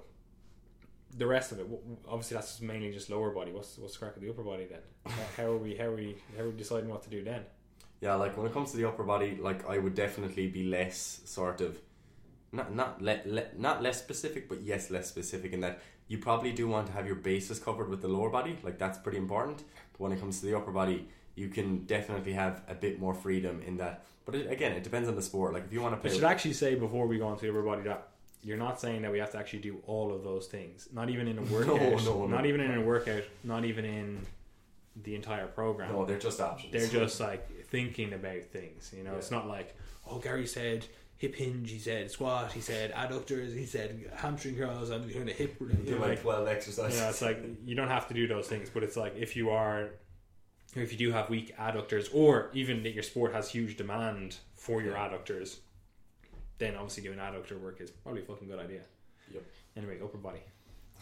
B: the rest of it, obviously, that's mainly just lower body. What's what's the crack with the upper body then? How- How are we? How are we? How are we deciding what to do then?
A: Yeah, like when it comes to the upper body, like I would definitely be less sort of not not le, le, not less specific, but yes, less specific in that you probably do want to have your bases covered with the lower body, like that's pretty important. But when it comes to the upper body, you can definitely have a bit more freedom in that. But it, again, it depends on the sport. Like if you want to
B: I should actually say before we go on to the upper body that you're not saying that we have to actually do all of those things. Not even in a <laughs> workout.
A: no, no.
B: Not even in a workout. Not even in the entire program.
A: no, they're just options.
B: They're just like thinking about things. You know,
A: Yeah.
B: it's not like oh Gary said hip hinge. He said squat. He said adductors. He said hamstring curls. I'm doing a hip. You
A: do
B: know,
A: like
B: like,
A: twelve exercises.
B: you know, it's like you don't have to do those things, but it's like if you are, if you do have weak adductors, or even that your sport has huge demand for your
A: Yeah.
B: adductors, then obviously doing adductor work is probably a fucking good idea.
A: Yep.
B: Anyway, upper body. <laughs>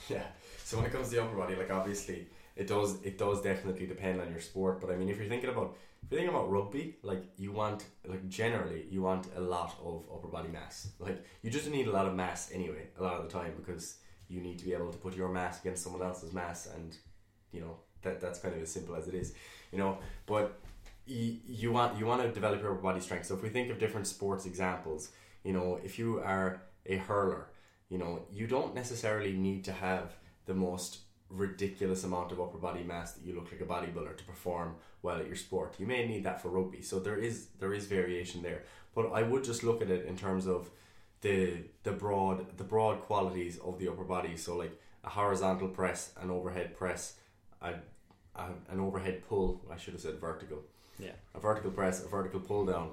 A: Yeah. So when it comes to the upper body, like obviously it does it does definitely depend on your sport. But I mean if you're thinking about if you're thinking about rugby, like you want like generally you want a lot of upper body mass. Like you just need a lot of mass anyway, a lot of the time because you need to be able to put your mass against someone else's mass and you know, that that's kind of as simple as it is. You know, but you, you want you want to develop your body strength. So if we think of different sports examples, you know, if you are a hurler, you know, you don't necessarily need to have the most ridiculous amount of upper body mass that you look like a bodybuilder to perform well at your sport. You may need that for rugby. So there is there is variation there. But I would just look at it in terms of the the broad the broad qualities of the upper body. So like a horizontal press, an overhead press, a, a an overhead pull. I should have said vertical.
B: Yeah.
A: A vertical press, a vertical pull down,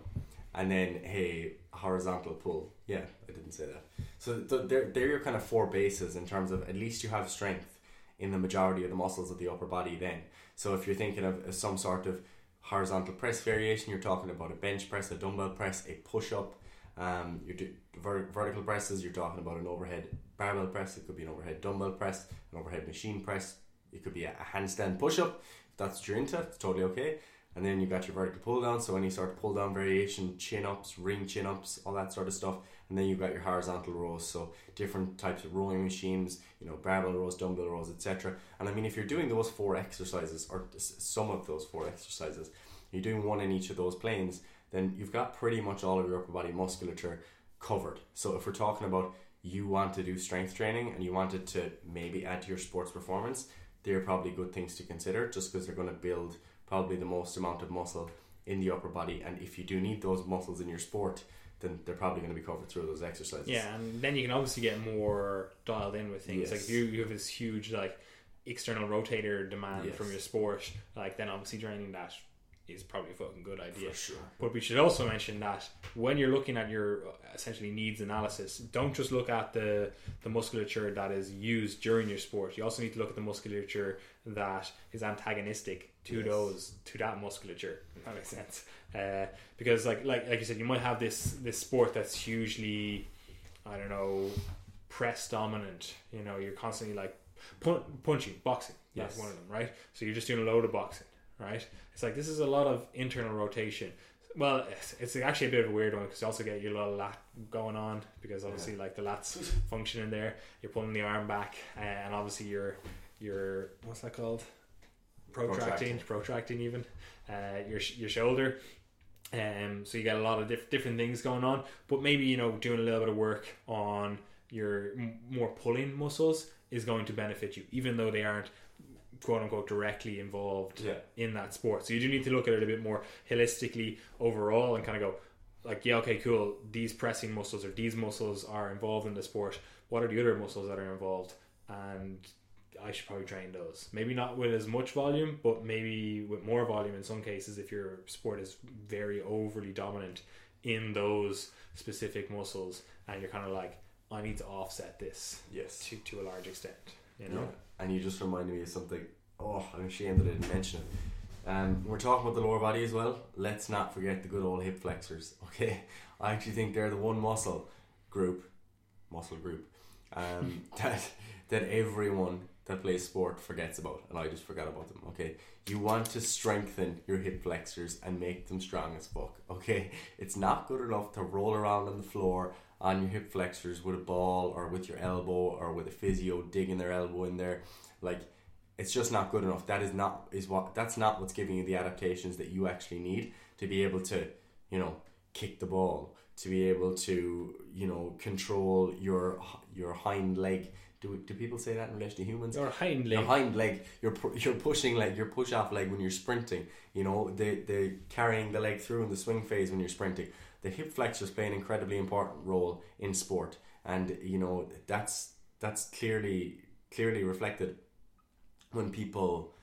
A: and then a horizontal pull. Yeah, I didn't say that. So th- they're they're your kind of four bases in terms of at least you have strength in the majority of the muscles of the upper body. Then, so if you're thinking of some sort of horizontal press variation, you're talking about a bench press, a dumbbell press, a push up. Um, you do ver- vertical presses. You're talking about an overhead barbell press. It could be an overhead dumbbell press, an overhead machine press. It could be a, a handstand push up. If that's what you're into, it's totally okay. And then you've got your vertical pull down, so any sort of pull down variation, chin ups, ring chin ups, all that sort of stuff. And then you've got your horizontal rows, so different types of rowing machines, you know, barbell rows, dumbbell rows, etc. And I mean, if you're doing those four exercises, or some of those four exercises, you're doing one in each of those planes, then you've got pretty much all of your upper body musculature covered. So if we're talking about you want to do strength training and you wanted to maybe add to your sports performance, they're probably good things to consider just because they're going to build probably the most amount of muscle in the upper body. And if you do need those muscles in your sport, then they're probably going to be covered through those exercises.
B: Yeah, and then you can obviously get more dialed in with things. Like if you, you have this huge like external rotator demand
A: Yes.
B: from your sport, like then obviously training that is probably a fucking good idea.
A: For sure.
B: But we should also mention that when you're looking at your uh, essentially needs analysis, don't just look at the the musculature that is used during your sport. You also need to look at the musculature that is antagonistic to
A: Yes.
B: those to that musculature. If that makes sense. Uh, because like like like you said, you might have this this sport that's hugely, I don't know, press dominant. You know, you're constantly like pun- punching, boxing. That's
A: Yes.
B: one of them, right? So you're just doing a load of boxing, right? It's like this is a lot of internal rotation. Well, it's, it's actually a bit of a weird one because you also get your little lat going on because obviously like the lats function in there. You're pulling the arm back, and obviously you're you're what's that called? Protracting, protracting, even uh, your your shoulder. Um, so you get a lot of diff- different things going on, but maybe you know doing a little bit of work on your m- more pulling muscles is going to benefit you, even though they aren't quote unquote directly involved
A: Yeah.
B: in that sport. So you do need to look at it a bit more holistically overall and kind of go like, yeah, okay, cool. These pressing muscles or these muscles are involved in the sport. What are the other muscles that are involved? And I should probably train those. Maybe not with as much volume, but maybe with more volume in some cases if your sport is very overly dominant in those specific muscles and you're kind of like, I need to offset this
A: Yes.
B: to, to a large extent. You know?
A: Yeah. And you just reminded me of something. Oh, I'm ashamed that I didn't mention it. Um, we're talking about the lower body as well. Let's not forget the good old hip flexors. <laughs> Okay, I actually think they're the one muscle group, muscle group, um, <laughs> that that everyone that plays sport forgets about, and I just forgot about them. Okay, you want to strengthen your hip flexors and make them strong as fuck. Okay, it's not good enough to roll around on the floor on your hip flexors with a ball or with your elbow or with a physio digging their elbow in there. Like it's just not good enough. That is not is what that's not what's giving you the adaptations that you actually need to be able to, you know, kick the ball, to be able to, you know, control your your hind leg. Do, do people say that in relation to humans?
B: Your hind leg.
A: Your hind leg, your your pushing leg, your push off leg when you're sprinting. You know, the the carrying the leg through in the swing phase when you're sprinting. The hip flexors play an incredibly important role in sport, and you know that's that's clearly clearly reflected when people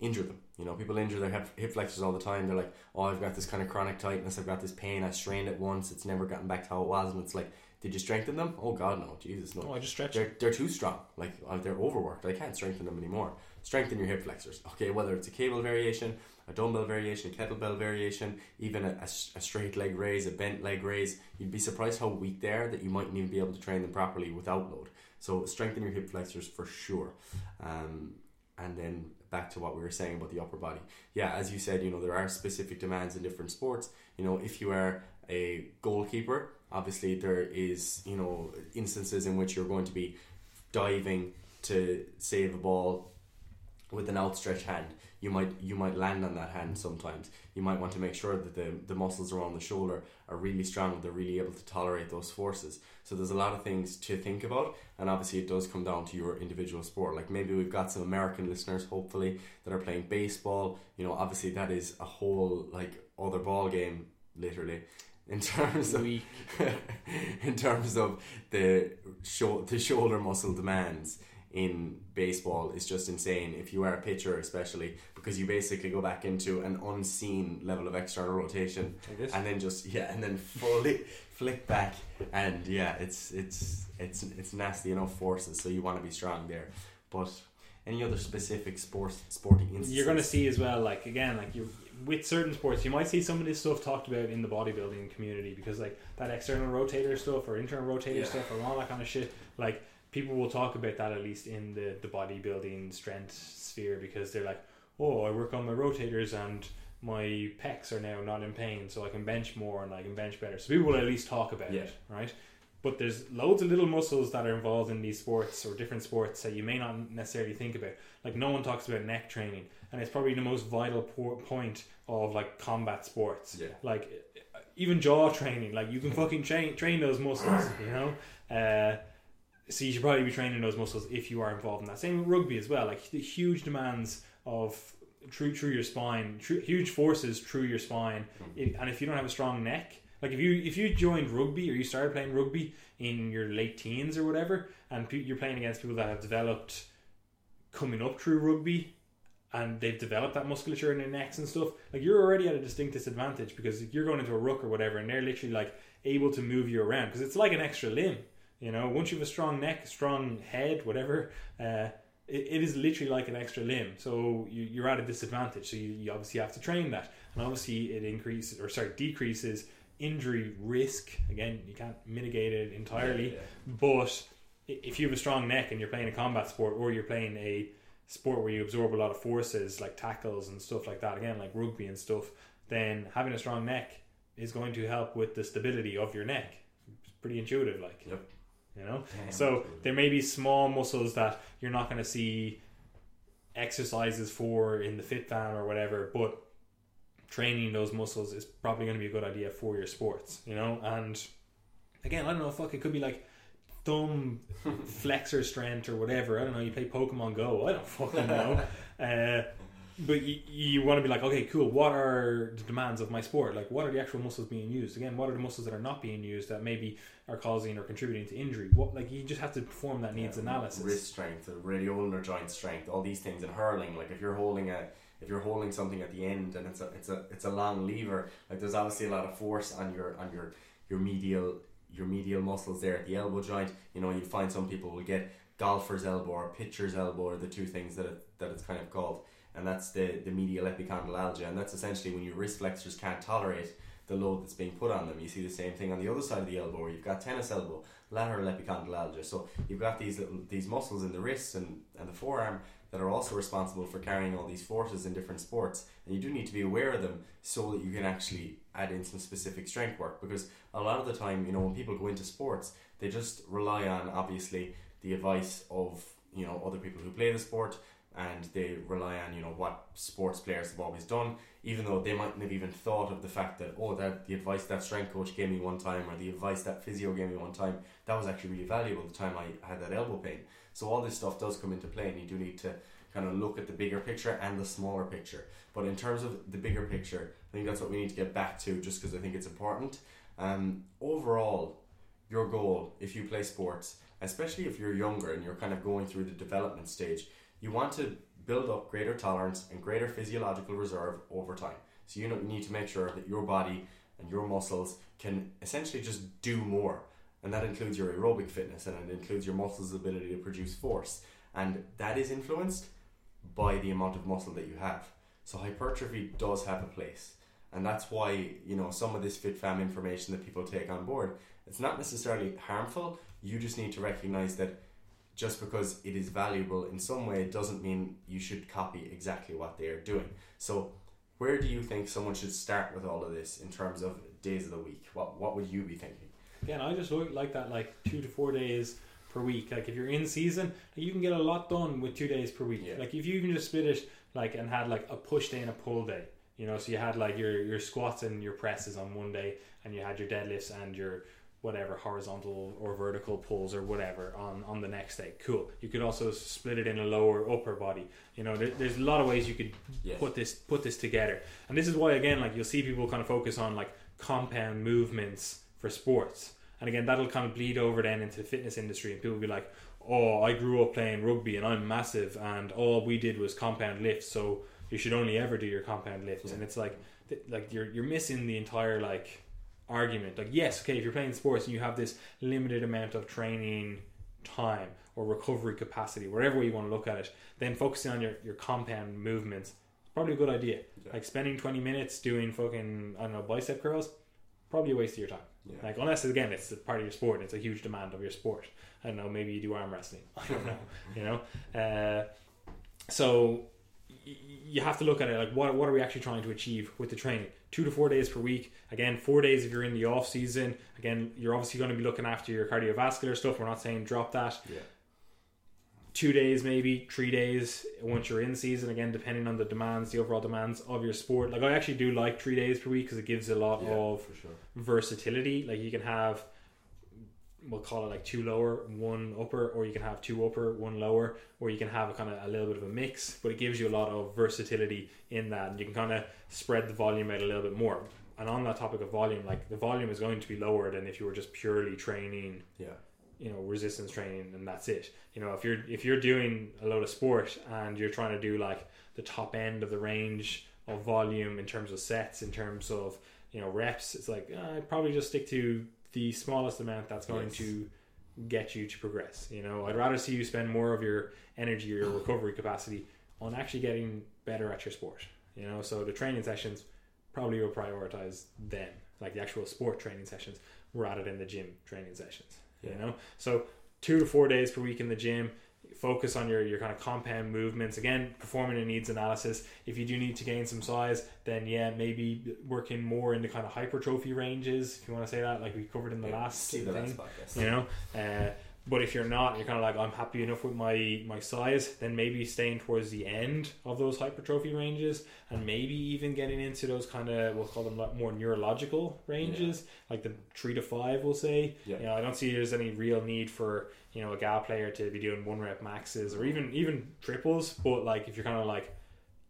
A: injure them. You know, people injure their hip, hip flexors all the time. They're like, "Oh, I've got this kind of chronic tightness. I've got this pain. I strained it once. It's never gotten back to how it was." And it's like, did you strengthen them? Oh God, no. Jesus, no.
B: Oh, I just stretch.
A: They're, they're too strong. Like uh, they're overworked. I can't strengthen them anymore. Strengthen your hip flexors. Okay, whether it's a cable variation, a dumbbell variation, a kettlebell variation, even a straight leg raise, a bent leg raise. You'd be surprised how weak they are that you mightn't even be able to train them properly without load. So strengthen your hip flexors for sure. Um, and then back to what we were saying about the upper body. Yeah, as you said, you know there are specific demands in different sports. You know, if you are a goalkeeper, obviously there is you know instances in which you're going to be diving to save a ball with an outstretched hand. You might you might land on that hand sometimes. You might want to make sure that the, the muscles around the shoulder are really strong. They're really able to tolerate those forces. So there's a lot of things to think about, and obviously it does come down to your individual sport. Like maybe we've got some American listeners, hopefully, that are playing baseball. You know, obviously that is a whole like other ball game, literally, in terms of <laughs> in terms of the show, the shoulder muscle demands in baseball is just insane. If you are a pitcher, especially because you basically go back into an unseen level of external rotation,
B: like
A: and then just yeah, and then fully flick back, and yeah, it's it's it's it's nasty enough forces. So you want to be strong there, but. Any other specific sports sporting instances?
B: You're going to see as well, like again, like you with certain sports, you might see some of this stuff talked about in the bodybuilding community because like that external rotator stuff or internal rotator
A: Yeah.
B: stuff or all that kind of shit. Like people will talk about that at least in the the bodybuilding strength sphere because they're like, oh, I work on my rotators and my pecs are now not in pain, so I can bench more and I can bench better. So people will at least talk about
A: Yeah.
B: it, right? But there's loads of little muscles that are involved in these sports or different sports that you may not necessarily think about. Like no one talks about neck training, and it's probably the most vital po- point of like combat sports.
A: Yeah.
B: Like even jaw training, like you can fucking train train those muscles, you know. Uh, so you should probably be training those muscles if you are involved in that. Same with rugby as well. Like the huge demands of through through your spine, through, huge forces through your spine, I- and if you don't have a strong neck, like if you if you joined rugby or you started playing rugby in your late teens or whatever, and you're playing against people that have developed coming up through rugby and they've developed that musculature in their necks and stuff, like you're already at a distinct disadvantage because you're going into a ruck or whatever, and they're literally like able to move you around because it's like an extra limb. You know, once you have a strong neck, strong head, whatever, uh, it, it is literally like an extra limb. So you, you're at a disadvantage. So you, you obviously have to train that, and obviously it increases or sorry decreases injury risk. Again, you can't mitigate it entirely,
A: Yeah,
B: but if you have a strong neck and you're playing a combat sport or you're playing a sport where you absorb a lot of forces like tackles and stuff like that, again like rugby and stuff, then having a strong neck is going to help with the stability of your neck. It's pretty intuitive, like
A: Yep.
B: you know.
A: Yeah,
B: So
A: absolutely.
B: there may be small muscles that you're not going to see exercises for in the fit fam or whatever, but training those muscles is probably going to be a good idea for your sports, you know. And again, I don't know, fuck, it could be like thumb flexor strength or whatever. I don't know. You play Pokemon Go. I don't fucking know. <laughs> uh, but you, you want to be like, okay, cool. What are the demands of my sport? Like, what are the actual muscles being used? Again, what are the muscles that are not being used that maybe are causing or contributing to injury? What like you just have to perform that needs
A: Yeah,
B: analysis.
A: wrist strength, the ulnar joint strength, all these things, and hurling. Like if you're holding a, if you're holding something at the end and it's a, it's a, it's a long lever. Like there's obviously a lot of force on your, on your, your medial, your medial muscles there at the elbow joint. You know, you find some people will get golfer's elbow or pitcher's elbow are the two things that it, that it's kind of called, and that's the the medial epicondylalgia, and that's essentially when your wrist flexors can't tolerate the load that's being put on them. You see the same thing on the other side of the elbow, where you've got tennis elbow, lateral epicondylalgia. So you've got these little these muscles in the wrists and, and the forearm that are also responsible for carrying all these forces in different sports, and you do need to be aware of them so that you can actually add in some specific strength work. Because a lot of the time, you know, when people go into sports, they just rely on obviously the advice of you know other people who play the sport and they rely on you know what sports players have always done even though they mightn't have even thought of the fact that oh that the advice that strength coach gave me one time or the advice that physio gave me one time that was actually really valuable the time I had that elbow pain so all this stuff does come into play and you do need to kind of look at the bigger picture and the smaller picture but in terms of the bigger picture I think that's what we need to get back to just because I think it's important um, overall your goal if you play sports especially if you're younger and you're kind of going through the development stage you want to build up greater tolerance and greater physiological reserve over time. So you need to make sure that your body and your muscles can essentially just do more. And that includes your aerobic fitness and it includes your muscles' ability to produce force. And that is influenced by the amount of muscle that you have. So hypertrophy does have a place. And that's why, you know, some of this fit fam information that people take on board, it's not necessarily harmful. You just need to recognize that just because it is valuable in some way doesn't mean you should copy exactly what they are doing. So, where do you think someone should start with all of this in terms of days of the week? What what would you be thinking?
B: Again, I just look like that, like two to four days per week. Like if you're in season, you can get a lot done with two days per week.
A: Yeah.
B: Like if you even just split it, like and had like a push day and a pull day. You know, so you had like your your squats and your presses on one day, and you had your deadlifts and your whatever horizontal or vertical pulls or whatever on on the next day. Cool. You could also split it in a lower upper body. You know, there, there's a lot of ways you could
A: Yes.
B: put this put this together. And this is why again, like you'll see people kind of focus on like compound movements for sports. And again, that'll kind of bleed over then into the fitness industry, and people will be like, "Oh, I grew up playing rugby, and I'm massive, and all we did was compound lifts, so you should only ever do your compound lifts." And it's like, th- like you're you're missing the entire like argument. Like, yes, okay, if you're playing sports and you have this limited amount of training time or recovery capacity, whatever way you want to look at it, then focusing on your, your compound movements is probably a good idea.
A: Yeah.
B: Like spending 20 minutes doing fucking, I don't know, bicep curls, probably a waste of your time.
A: Yeah.
B: Like, unless, again, it's a part of your sport and it's a huge demand of your sport. I don't know, maybe you do arm wrestling. I don't know, <laughs> you know? Uh, so y- you have to look at it like what, what are we actually trying to achieve with the training two to four days per week again four days if you're in the off season again you're obviously going to be looking after your cardiovascular stuff we're not saying drop that
A: Yeah.
B: Two days maybe three days once you're in season again depending on the demands the overall demands of your sport like i actually do like three days per week because it gives a lot
A: Yeah,
B: of
A: sure.
B: versatility. Like you can have, we'll call it like two lower, one upper, or you can have two upper, one lower, or you can have a kind of a little bit of a mix. But it gives you a lot of versatility in that, and you can kind of spread the volume out a little bit more. And on that topic of volume, like the volume is going to be lower than if you were just purely training
A: Yeah.
B: You know resistance training and that's it. You know if you're if you're doing a load of sport and you're trying to do like the top end of the range of volume in terms of sets in terms of you know reps it's like uh, I'd probably just stick to the smallest amount that's going
A: Yes.
B: to get you to progress. You know I'd rather see you spend more of your energy or your <sighs> recovery capacity on actually getting better at your sport you know? So the training sessions probably will prioritize them like the actual sport training sessions rather than the gym training sessions you know? So two to four days per week in the gym focus on your, your kind of compound movements. Again performing a needs analysis. If you do need to gain some size then yeah maybe working more in the kind of hypertrophy ranges if you want to say that like we covered in the
A: Yeah,
B: last
A: see the
B: thing
A: last podcast.
B: you know? Uh, but if you're not you're kind of like i'm happy enough with my my size then maybe staying towards the end of those hypertrophy ranges and maybe even getting into those kind of we'll call them more neurological ranges like the three to five we'll say
A: Yeah.
B: you know i don't see there's any real need for you know a gal player to be doing one rep maxes or even even triples but like if you're kind of like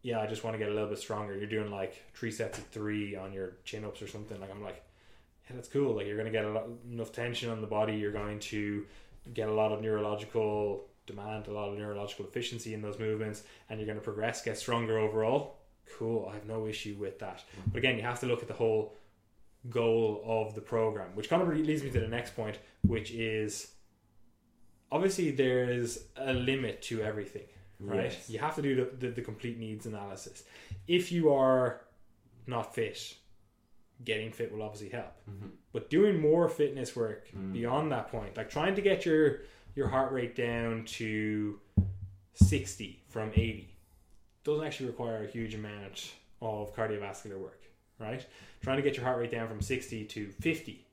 B: yeah i just want to get a little bit stronger you're doing like three sets of three on your chin-ups or something like i'm like yeah, that's cool. Like you're going to get a lot, enough tension on the body. You're going to get a lot of neurological demand, a lot of neurological efficiency in those movements, and you're going to progress, get stronger overall. Cool. I have no issue with that. But again, you have to look at the whole goal of the program, which kind of really leads me to the next point, which is obviously there is a limit to everything right?
A: Yes.
B: You have to do the, the, the complete needs analysis. If you are not fit, getting fit will obviously help.
A: Mhm.
B: But doing more fitness work
A: Mm.
B: beyond that point, like trying to get your your heart rate down to 60 from 80, doesn't actually require a huge amount of cardiovascular work, right? Trying to get your heart rate down from 60 to 50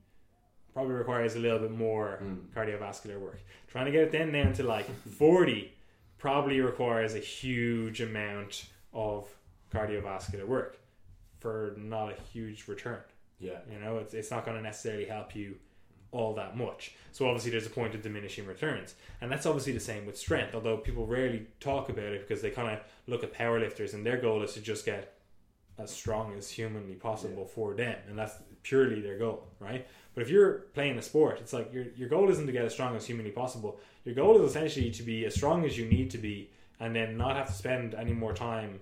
B: probably requires a little bit more
A: Mm.
B: cardiovascular work. Trying to get it then down to like <laughs> 40 probably requires a huge amount of cardiovascular work for not a huge return.
A: Yeah.
B: You know, it's, it's not going to necessarily help you all that much. So obviously there's a point of diminishing returns. And that's obviously the same with strength, although people rarely talk about it because they kind of look at powerlifters and their goal is to just get as strong as humanly possible for them. And that's purely their goal, right? But if you're playing a sport, it's like your, your goal isn't to get as strong as humanly possible. Your goal is essentially to be as strong as you need to be and then not have to spend any more time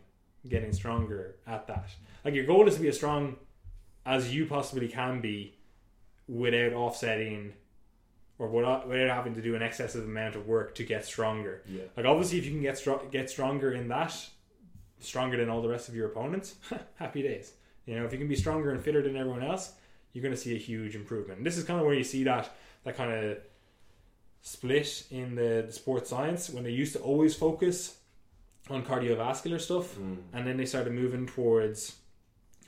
B: getting stronger at that. Like your goal is to be as strong as you possibly can be without offsetting or without, having to do an excessive amount of work to get stronger.
A: Yeah.
B: Like obviously, if you can get stro- get stronger in that, stronger than all the rest of your opponents, <laughs> happy days. You know, if you can be stronger and fitter than everyone else, you're going to see a huge improvement. And this is kind of where you see that that kind of split in the, the sports science when they used to always focus on cardiovascular stuff,
A: Mm.
B: and then they started moving towards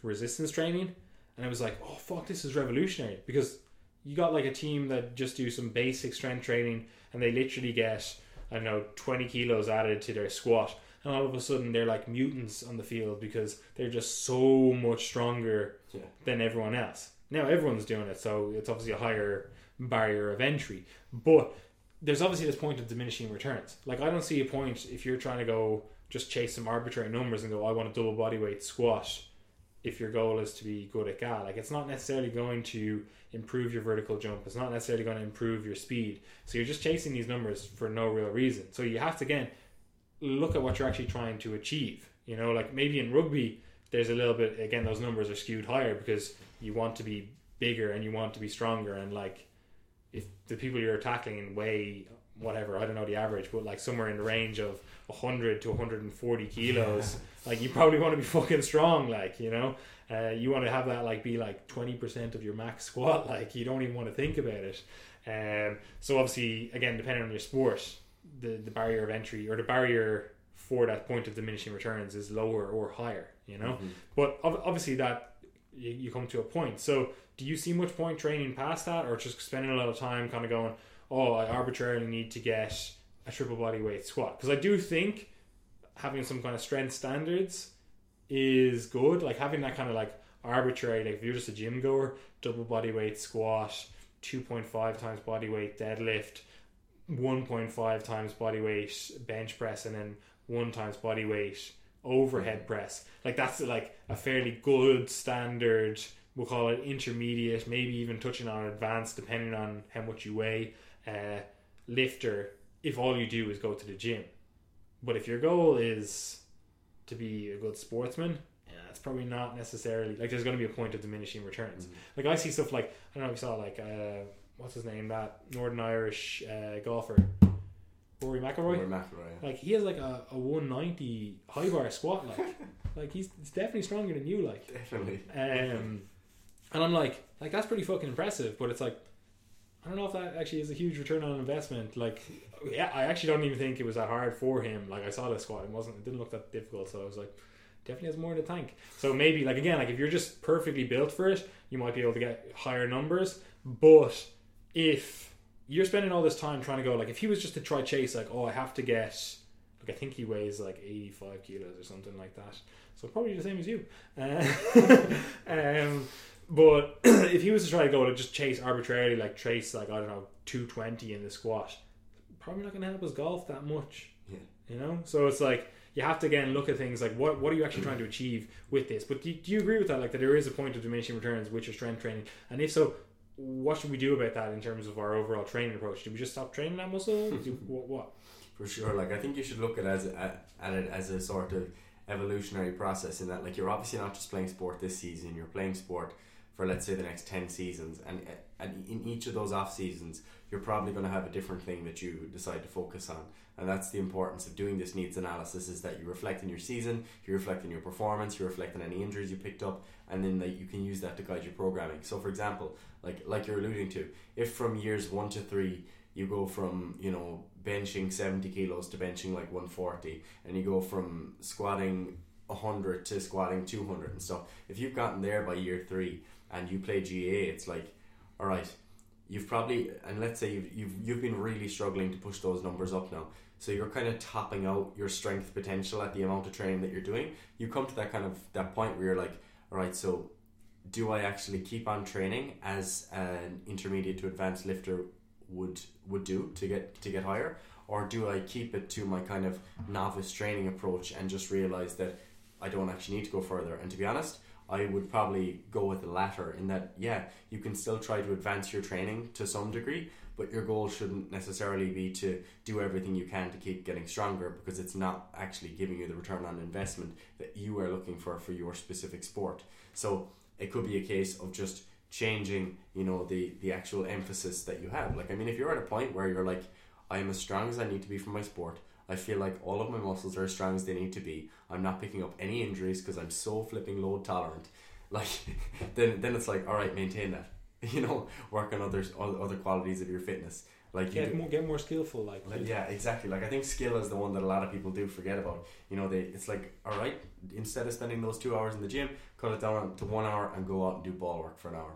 B: resistance training, and it was like, oh fuck, this is revolutionary because you got like a team that just do some basic strength training, and they literally get I don't know twenty kilos added to their squat, and all of a sudden they're like mutants on the field because they're just so much stronger
A: Yeah.
B: than everyone else. Now everyone's doing it, so it's obviously a higher barrier of entry, but there's obviously this point of diminishing returns. Like I don't see a point if you're trying to go just chase some arbitrary numbers and go, I want a double body weight squat. If your goal is to be good at GAA, like it's not necessarily going to improve your vertical jump. It's not necessarily going to improve your speed. So you're just chasing these numbers for no real reason. So you have to again look at what you're actually trying to achieve. You know, like maybe in rugby, there's a little bit again those numbers are skewed higher because you want to be bigger and you want to be stronger and like if the people you're tackling weigh whatever I don't know the average but like somewhere in the range of 100 to 140 kilos like you probably want to be <laughs> fucking strong like you know? Uh, you want to have that like be like 20% of your max <laughs> squat like you don't even want to think about it. Um, so obviously again depending on your sport the, the barrier of entry or the barrier for that point of diminishing returns is lower or higher you know?
A: Mhm.
B: but ob- obviously that you, you come to a point. So do you see much point training past that or just spending a lot of time kind of going oh i arbitrarily need to get a triple body weight squat? Because i do think having some kind of strength standards is good. Like having that kind of like arbitrary like if you're just a gym goer double body weight squat 2.5 times body weight deadlift 1.5 times body weight bench press and then 1 times body weight overhead press like that's like a fairly good standard we'll call it intermediate maybe even touching on advanced depending on how much you weigh uh, lifter if all you do is go to the gym. But if your goal is to be a good sportsman, yeah, it's probably not necessarily like there's going to be a point of diminishing returns. Like I see stuff like I don't know if you saw like uh, what's his name that Northern Irish uh, golfer Rory McIlroy.
A: Rory McIlroy.
B: Like he has like a, a 190 high bar squat like <laughs> like he's it's definitely stronger than you like
A: Definitely.
B: um and I'm like like that's pretty fucking impressive but it's like I don't know if that actually is a huge return on investment like yeah I actually don't even think it was that hard for him like I saw the squat it wasn't it didn't look that difficult so I was like definitely has more in the tank so maybe like again like if you're just perfectly built for it you might be able to get higher numbers but if you're spending all this time trying to go like if he was just to try chase like oh I have to get like I think he weighs like 85 kilos or something like that. So probably the same as you. Uh, <laughs> um, but <clears throat> if he was to try to go to just chase arbitrarily like trace like I don't know 220 in the squat probably not going to help his golf that much.
A: Yeah.
B: you know? So it's like you have to again look at things like what what are you actually trying to achieve with this? But do, do you agree with that? Like that there is a point of diminishing returns with your strength training? And if so what should we do about that in terms of our overall training approach? Do we just stop training that muscle? <laughs> do, what, what?
A: For sure. Like I think you should look at it as at, at it as a sort of evolutionary process in that like you're obviously not just playing sport this season. You're playing sport for let's say the next ten seasons, and and in each of those off seasons, you're probably going to have a different thing that you decide to focus on. And that's the importance of doing this needs analysis: is that you reflect on your season, you reflect on your performance, you reflect on any injuries you picked up, and then like, you can use that to guide your programming. So, for example, like like you're alluding to, if from years one to three you go from you know benching 70 kilos to benching like 140 and you go from squatting 100 to squatting 200 and stuff if you've gotten there by year three and you play GAA it's like all right you've probably and let's say you've, you've you've been really struggling to push those numbers up now so you're kind of topping out your strength potential at the amount of training that you're doing you come to that kind of that point where you're like all right so do I actually keep on training as an intermediate to advanced lifter would would do to get to get higher? Or do I keep it to my kind of novice training approach and just realize that I don't actually need to go further? And to be honest I would probably go with the latter in that yeah you can still try to advance your training to some degree but your goal shouldn't necessarily be to do everything you can to keep getting stronger because it's not actually giving you the return on investment that you are looking for for your specific sport. So it could be a case of just changing you know the the actual emphasis that you have. Like i mean if you're at a point where you're like i am as strong as i need to be for my sport. I feel like all of my muscles are as strong as they need to be. I'm not picking up any injuries because i'm so flipping load tolerant. <laughs> Like then then it's like all right maintain that. <laughs> You know work on others other qualities of your fitness like you
B: Get more, get more skillful. Like,
A: like, yeah, exactly. Like I think skill is the one that a lot of people do forget about. You know, they it's like, all right, instead of spending those two hours in the gym, cut it down to one hour and go out and do ball work for an hour.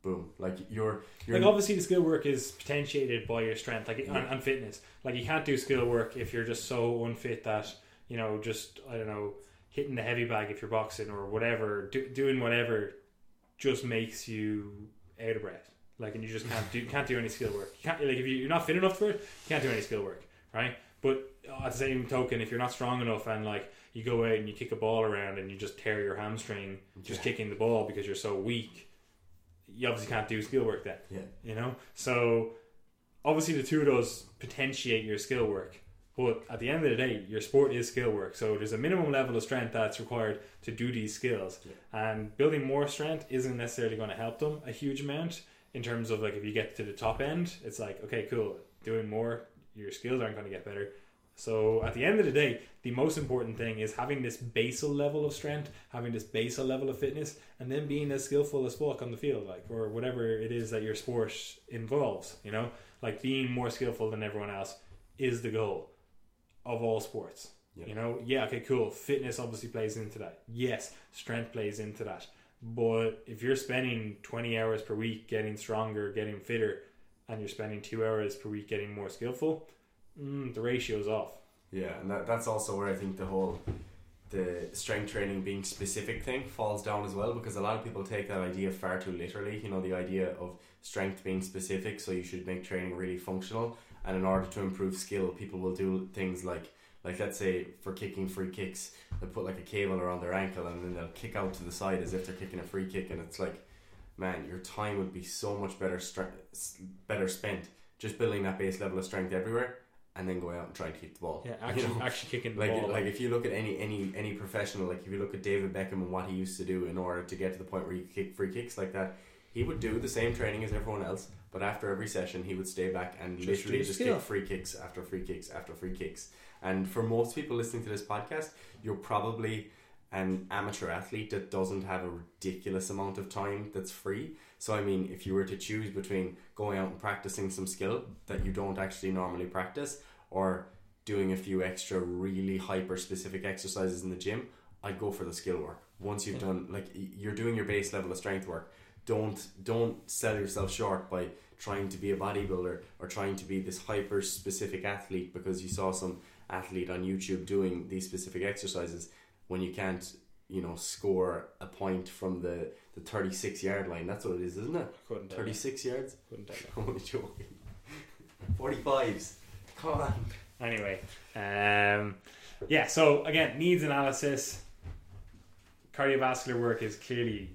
A: Boom. Like you're you're
B: like obviously the skill work is potentiated by your strength, like and, and fitness. Like you can't do skill work if you're just so unfit that you know just I don't know hitting the heavy bag if you're boxing or whatever, do, doing whatever, just makes you out of breath. Like and you just can't do can't do any skill work. You can't like if you, you're not fit enough for it, you can't do any skill work, right? But uh, at the same token, if you're not strong enough and like you go out and you kick a ball around and you just tear your hamstring just
A: Yeah.
B: kicking the ball because you're so weak, you obviously can't do skill work then.
A: Yeah.
B: You know? So obviously the two of those potentiate your skill work. But at the end of the day, your sport is skill work. So there's a minimum level of strength that's required to do these skills. And building more strength isn't necessarily going to help them a huge amount in terms of like if you get to the top end, it's like, okay, cool, doing more, your skills aren't going to get better. So at the end of the day, the most important thing is having this basal level of strength, having this basal level of fitness, and then being as skillful as fuck on the field, like or whatever it is that your sport involves. You know, like being more skillful than everyone else is the goal of all sports.
A: Yeah.
B: You know, yeah, okay, cool. Fitness obviously plays into that. Yes, strength plays into that. But if you're spending 20 hours per week getting stronger, getting fitter, and you're spending two hours per week getting more skillful, mm, the ratio's off.
A: Yeah, and that, that's also where I think the whole the strength training being specific thing falls down as well because a lot of people take that idea far too literally. You know, the idea of strength being specific, so you should make training really functional. And in order to improve skill, people will do things like like let's say for kicking free kicks, they put like a cable around their ankle and then they'll kick out to the side as if they're kicking a free kick, and it's like, man, your time would be so much better stre- better spent just building that base level of strength everywhere, and then go out and try to keep the ball.
B: Yeah, <laughs>
A: You
B: actually,
A: know?
B: actually kicking the
A: like
B: ball.
A: like if you look at any any any professional, like if you look at David Beckham and what he used to do in order to get to the point where he could kick free kicks like that, he would do the same training as everyone else, but after every session he would stay back and
B: Just
A: literally just kick free kicks after free kicks after free kicks. And for most people listening to this podcast, you're probably an amateur athlete that doesn't have a ridiculous amount of time that's free. So I mean, if you were to choose between going out and practicing some skill that you don't actually normally practice, or doing a few extra really hyper specific exercises in the gym, I'd go for the skill work. Once you've
B: Yeah.
A: done like you're doing your base level of strength work, don't don't sell yourself short by trying to be a bodybuilder or trying to be this hyper specific athlete because you saw some athlete on YouTube doing these specific exercises when you can't, you know, score a point from the, the 36 yard line. That's what it is, isn't it?
B: couldn't tell you.
A: 36 yards?
B: Couldn't tell you.
A: I'm only joking. 45s. Come on.
B: Anyway, um, yeah. So again, needs analysis. Cardiovascular work is clearly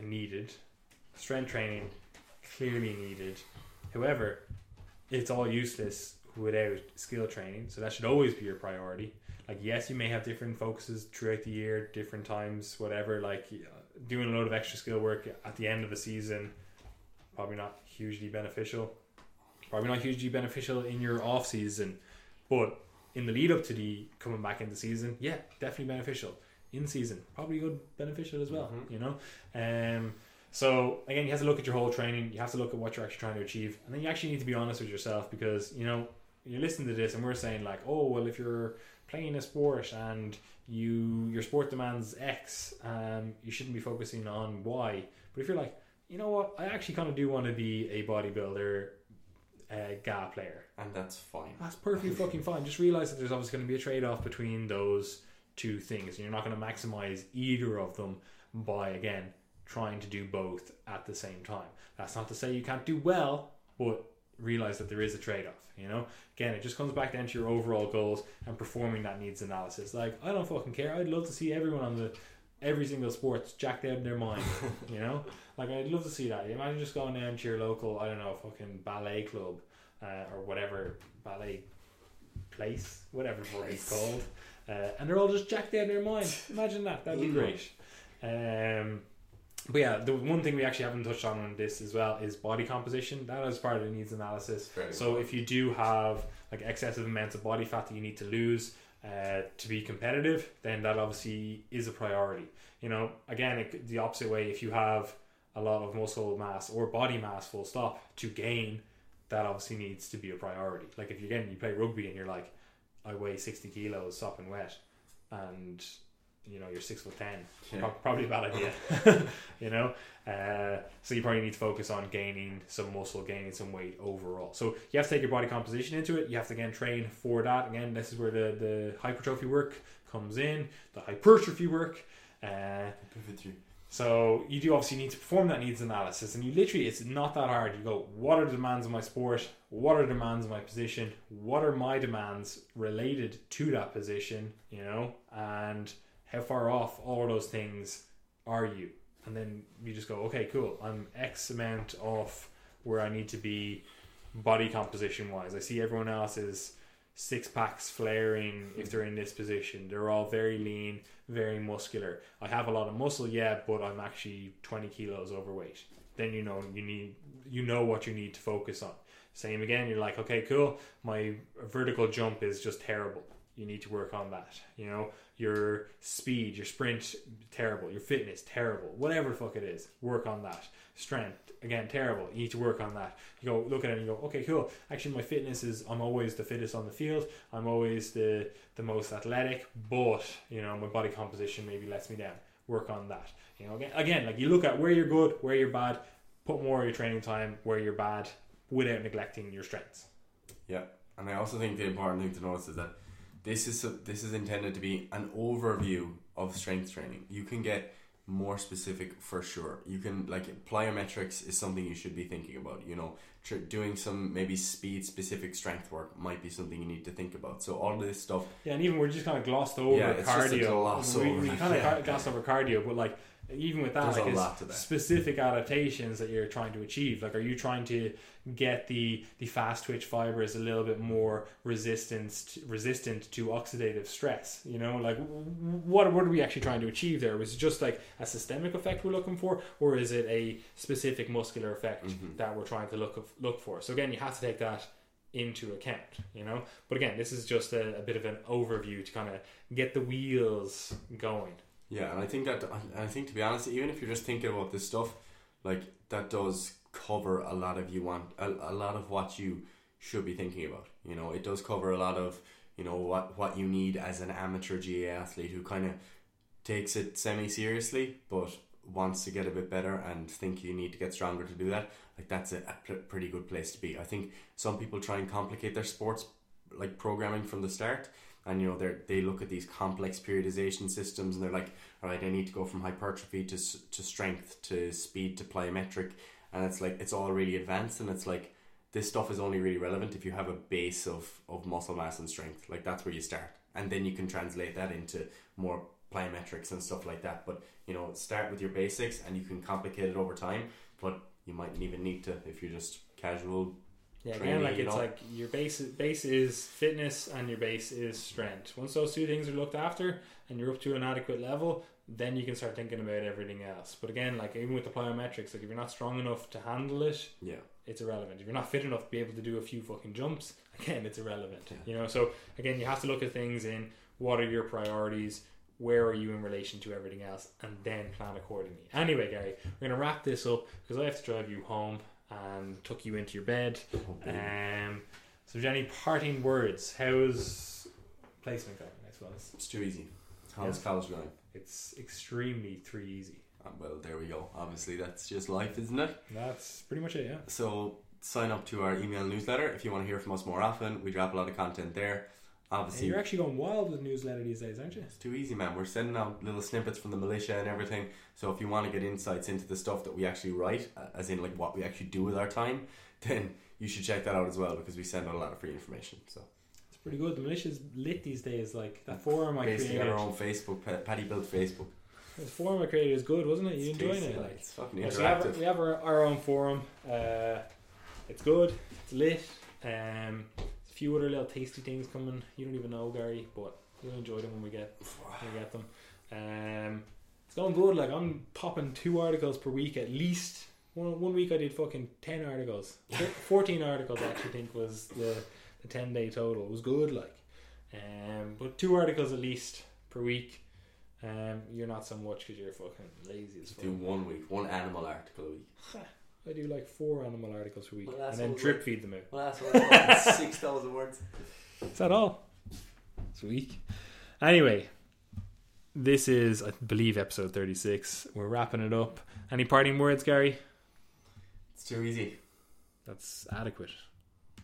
B: needed. Strength training clearly needed. However, it's all useless without skill training. So that should always be your priority. Like yes, you may have different focuses throughout the year, different times, whatever. Like uh, doing a load of extra skill work at the end of the season, probably not hugely beneficial. Probably not hugely beneficial in your off season, but in the lead up to the coming back into season, yeah, definitely beneficial. In season, probably good beneficial as well.
A: Mhm.
B: You know, um, so again, you have to look at your whole training. You have to look at what you're actually trying to achieve, and then you actually need to be honest with yourself because you know you're listening to this and we're saying like, oh well, if you're playing a sport and you your sport demands X, um, you shouldn't be focusing on Y. But if you're like, you know what, I actually kind of do want to be a bodybuilder, a GAA player.
A: And that's fine.
B: That's perfectly <laughs> fucking fine. Just realize that there's obviously going to be a trade off between those two things. You're not going to maximize either of them by, again, trying to do both at the same time. That's not to say you can't do well, but realize that there is a trade off. You know, again, it just comes back down to your overall goals and performing that needs analysis. Like, I don't fucking care. I'd love to see everyone on the every single sport's jacked out in their mind. <laughs> you know, like I'd love to see that. Imagine just going down to your local, I don't know, fucking ballet club uh, or whatever ballet place, whatever it's called, uh, and they're all just jacked out in their mind. Imagine that. That'd be great. Um, but yeah, the one thing we actually haven't touched on in this as well is body composition. That is part of the needs analysis.
A: Very
B: So if you do have like excessive amounts of body fat that you need to lose uh, to be competitive, then that obviously is a priority. You know, again, it, the opposite way. If you have a lot of muscle mass or body mass, full stop, to gain, that obviously needs to be a priority. Like if you're getting you play rugby and you're like, I weigh sixty kilos, sopping wet, and you know you're six foot ten,
A: Yeah.
B: Probably a bad idea. <laughs> you know, uh, so you probably need to focus on gaining some muscle, gaining some weight overall. So you have to take your body composition into it. You have to again train for that. Again, this is where the the hypertrophy work comes in. The hypertrophy work. Uh, so you do obviously need to perform that needs analysis, and you literally it's not that hard. You go, what are the demands of my sport? What are the demands of my position? What are my demands related to that position? You know, and how far off all of those things are you? And then you just go, okay, cool. I'm X amount off where I need to be body composition wise. I see everyone else is six packs flaring if they're in this position. They're all very lean, very muscular. I have a lot of muscle, yeah, but I'm actually 20 kilos overweight. Then you know you need you know what you need to focus on. Same again, you're like, okay, cool. My vertical jump is just terrible. You need to work on that. You know, your speed, your sprint, terrible. Your fitness, terrible. Whatever fuck it is, work on that. Strength, again, terrible. You need to work on that. You go look at it and you go, okay, cool. Actually, my fitness is I'm always the fittest on the field. I'm always the the most athletic, but you know my body composition maybe lets me down. Work on that. You know, again, again, like you look at where you're good, where you're bad. Put more of your training time where you're bad, without neglecting your strengths.
A: Yeah, and I also think the important thing to notice is that this is this is intended to be an overview of strength training. You can get more specific for sure. You can like plyometrics is something you should be thinking about. You know, tr- doing some maybe speed specific strength work might be something you need to think about. So all this stuff,
B: Yeah, and even we're just kind of glossed over
A: Yeah, it's just a
B: cardio.
A: gloss
B: we,
A: over
B: we kind of
A: yeah.
B: glossed over cardio, but like even with that,
A: There's a
B: like,
A: lot to that.
B: specific adaptations that you're trying to achieve. Like, are you trying to get the the fast twitch fibers a little bit more resistant resistant to oxidative stress? You know, like what what are we actually trying to achieve there? Was it just like a systemic effect we're looking for, or is it a specific muscular effect
A: Mhm.
B: that we're trying to look look for? So again, you have to take that into account, you know. But again, this is just a, a bit of an overview to kind of get the wheels going.
A: Yeah, and I think that I think to be honest, even if you're just thinking about this stuff, like that does cover a lot of you want a, a lot of what you should be thinking about. You know, it does cover a lot of you know what what you need as an amateur GAA athlete who kind of takes it semi seriously, but wants to get a bit better and think you need to get stronger to do that. Like that's a, a pr- pretty good place to be. I think some people try and complicate their sports like programming from the start and you know they they look at these complex periodization systems and they're like all right I need to go from hypertrophy to to strength to speed to plyometric. And it's like it's all really advanced and it's like this stuff is only really relevant if you have a base of of muscle mass and strength. Like that's where you start. And then you can translate that into more plyometrics and stuff like that. But you know start with your basics and you can complicate it over time but you mightn't even need to if you're just casual
B: Yeah,
A: training,
B: again, like it's
A: know?
B: like your base base is fitness and your base is strength. Once those two things are looked after and you're up to an adequate level, then you can start thinking about everything else. But again, like even with the plyometrics, like if you're not strong enough to handle it,
A: yeah
B: it's irrelevant. If you're not fit enough to be able to do a few fucking jumps, <laughs> again, it's irrelevant.
A: Yeah.
B: You know, so again, you have to look at things in what are your priorities, where are you in relation to everything else, and then plan accordingly. Anyway, Gary, we're gonna wrap this up because I have to drive you home and tuck you into your bed. Um, so, any parting words. How's placement going? I suppose
A: it's too easy how's
B: Yeah.
A: college going
B: it's extremely three easy.
A: Uh, well there we go obviously that's just life isn't it
B: That's pretty much it. Yeah.
A: So sign up to our email newsletter if you want to hear from us more often. We drop a lot of content there. Obviously,
B: you're actually going wild with newsletter these days, aren't you?
A: it's too easy, man. We're sending out little snippets from the militia and everything. So if you want to get insights into the stuff that we actually write, as in like what we actually do with our time, then you should check that out as well because we send out a lot of free information. So
B: It's pretty good. The militia's lit these days. Like that forum I
A: basically,
B: created.
A: our own Facebook, Pa- Paddy built Facebook.
B: The forum I created is good, wasn't it? You
A: It's
B: enjoying
A: tasty,
B: it?
A: like, it's fucking
B: Yeah, so we have,
A: interactive.
B: we have our, our own forum. Uh, it's good. It's lit. Um, a few other little tasty things coming. You don't even know, Gary, but you'll enjoy them when we get when we get them. Um, it's going good. Like I'm popping two articles per week at least. One one week I did fucking ten articles. <laughs> fourteen articles I actually think was the the ten day total. It was good. Like, um, but two articles at least per week. Um, you're not so much because you're fucking lazy as fuck.
A: Do one week, one animal article a week. <laughs>
B: I do like four animal articles a week,
A: Well,
B: and then
A: what
B: drip
A: we're-
B: feed them out.
A: Well, that's six thousand words.
B: Is that all? It's weak. Anyway, this is, I believe, episode 36. We're wrapping it up. Any parting words, Gary?
A: It's too easy.
B: That's adequate.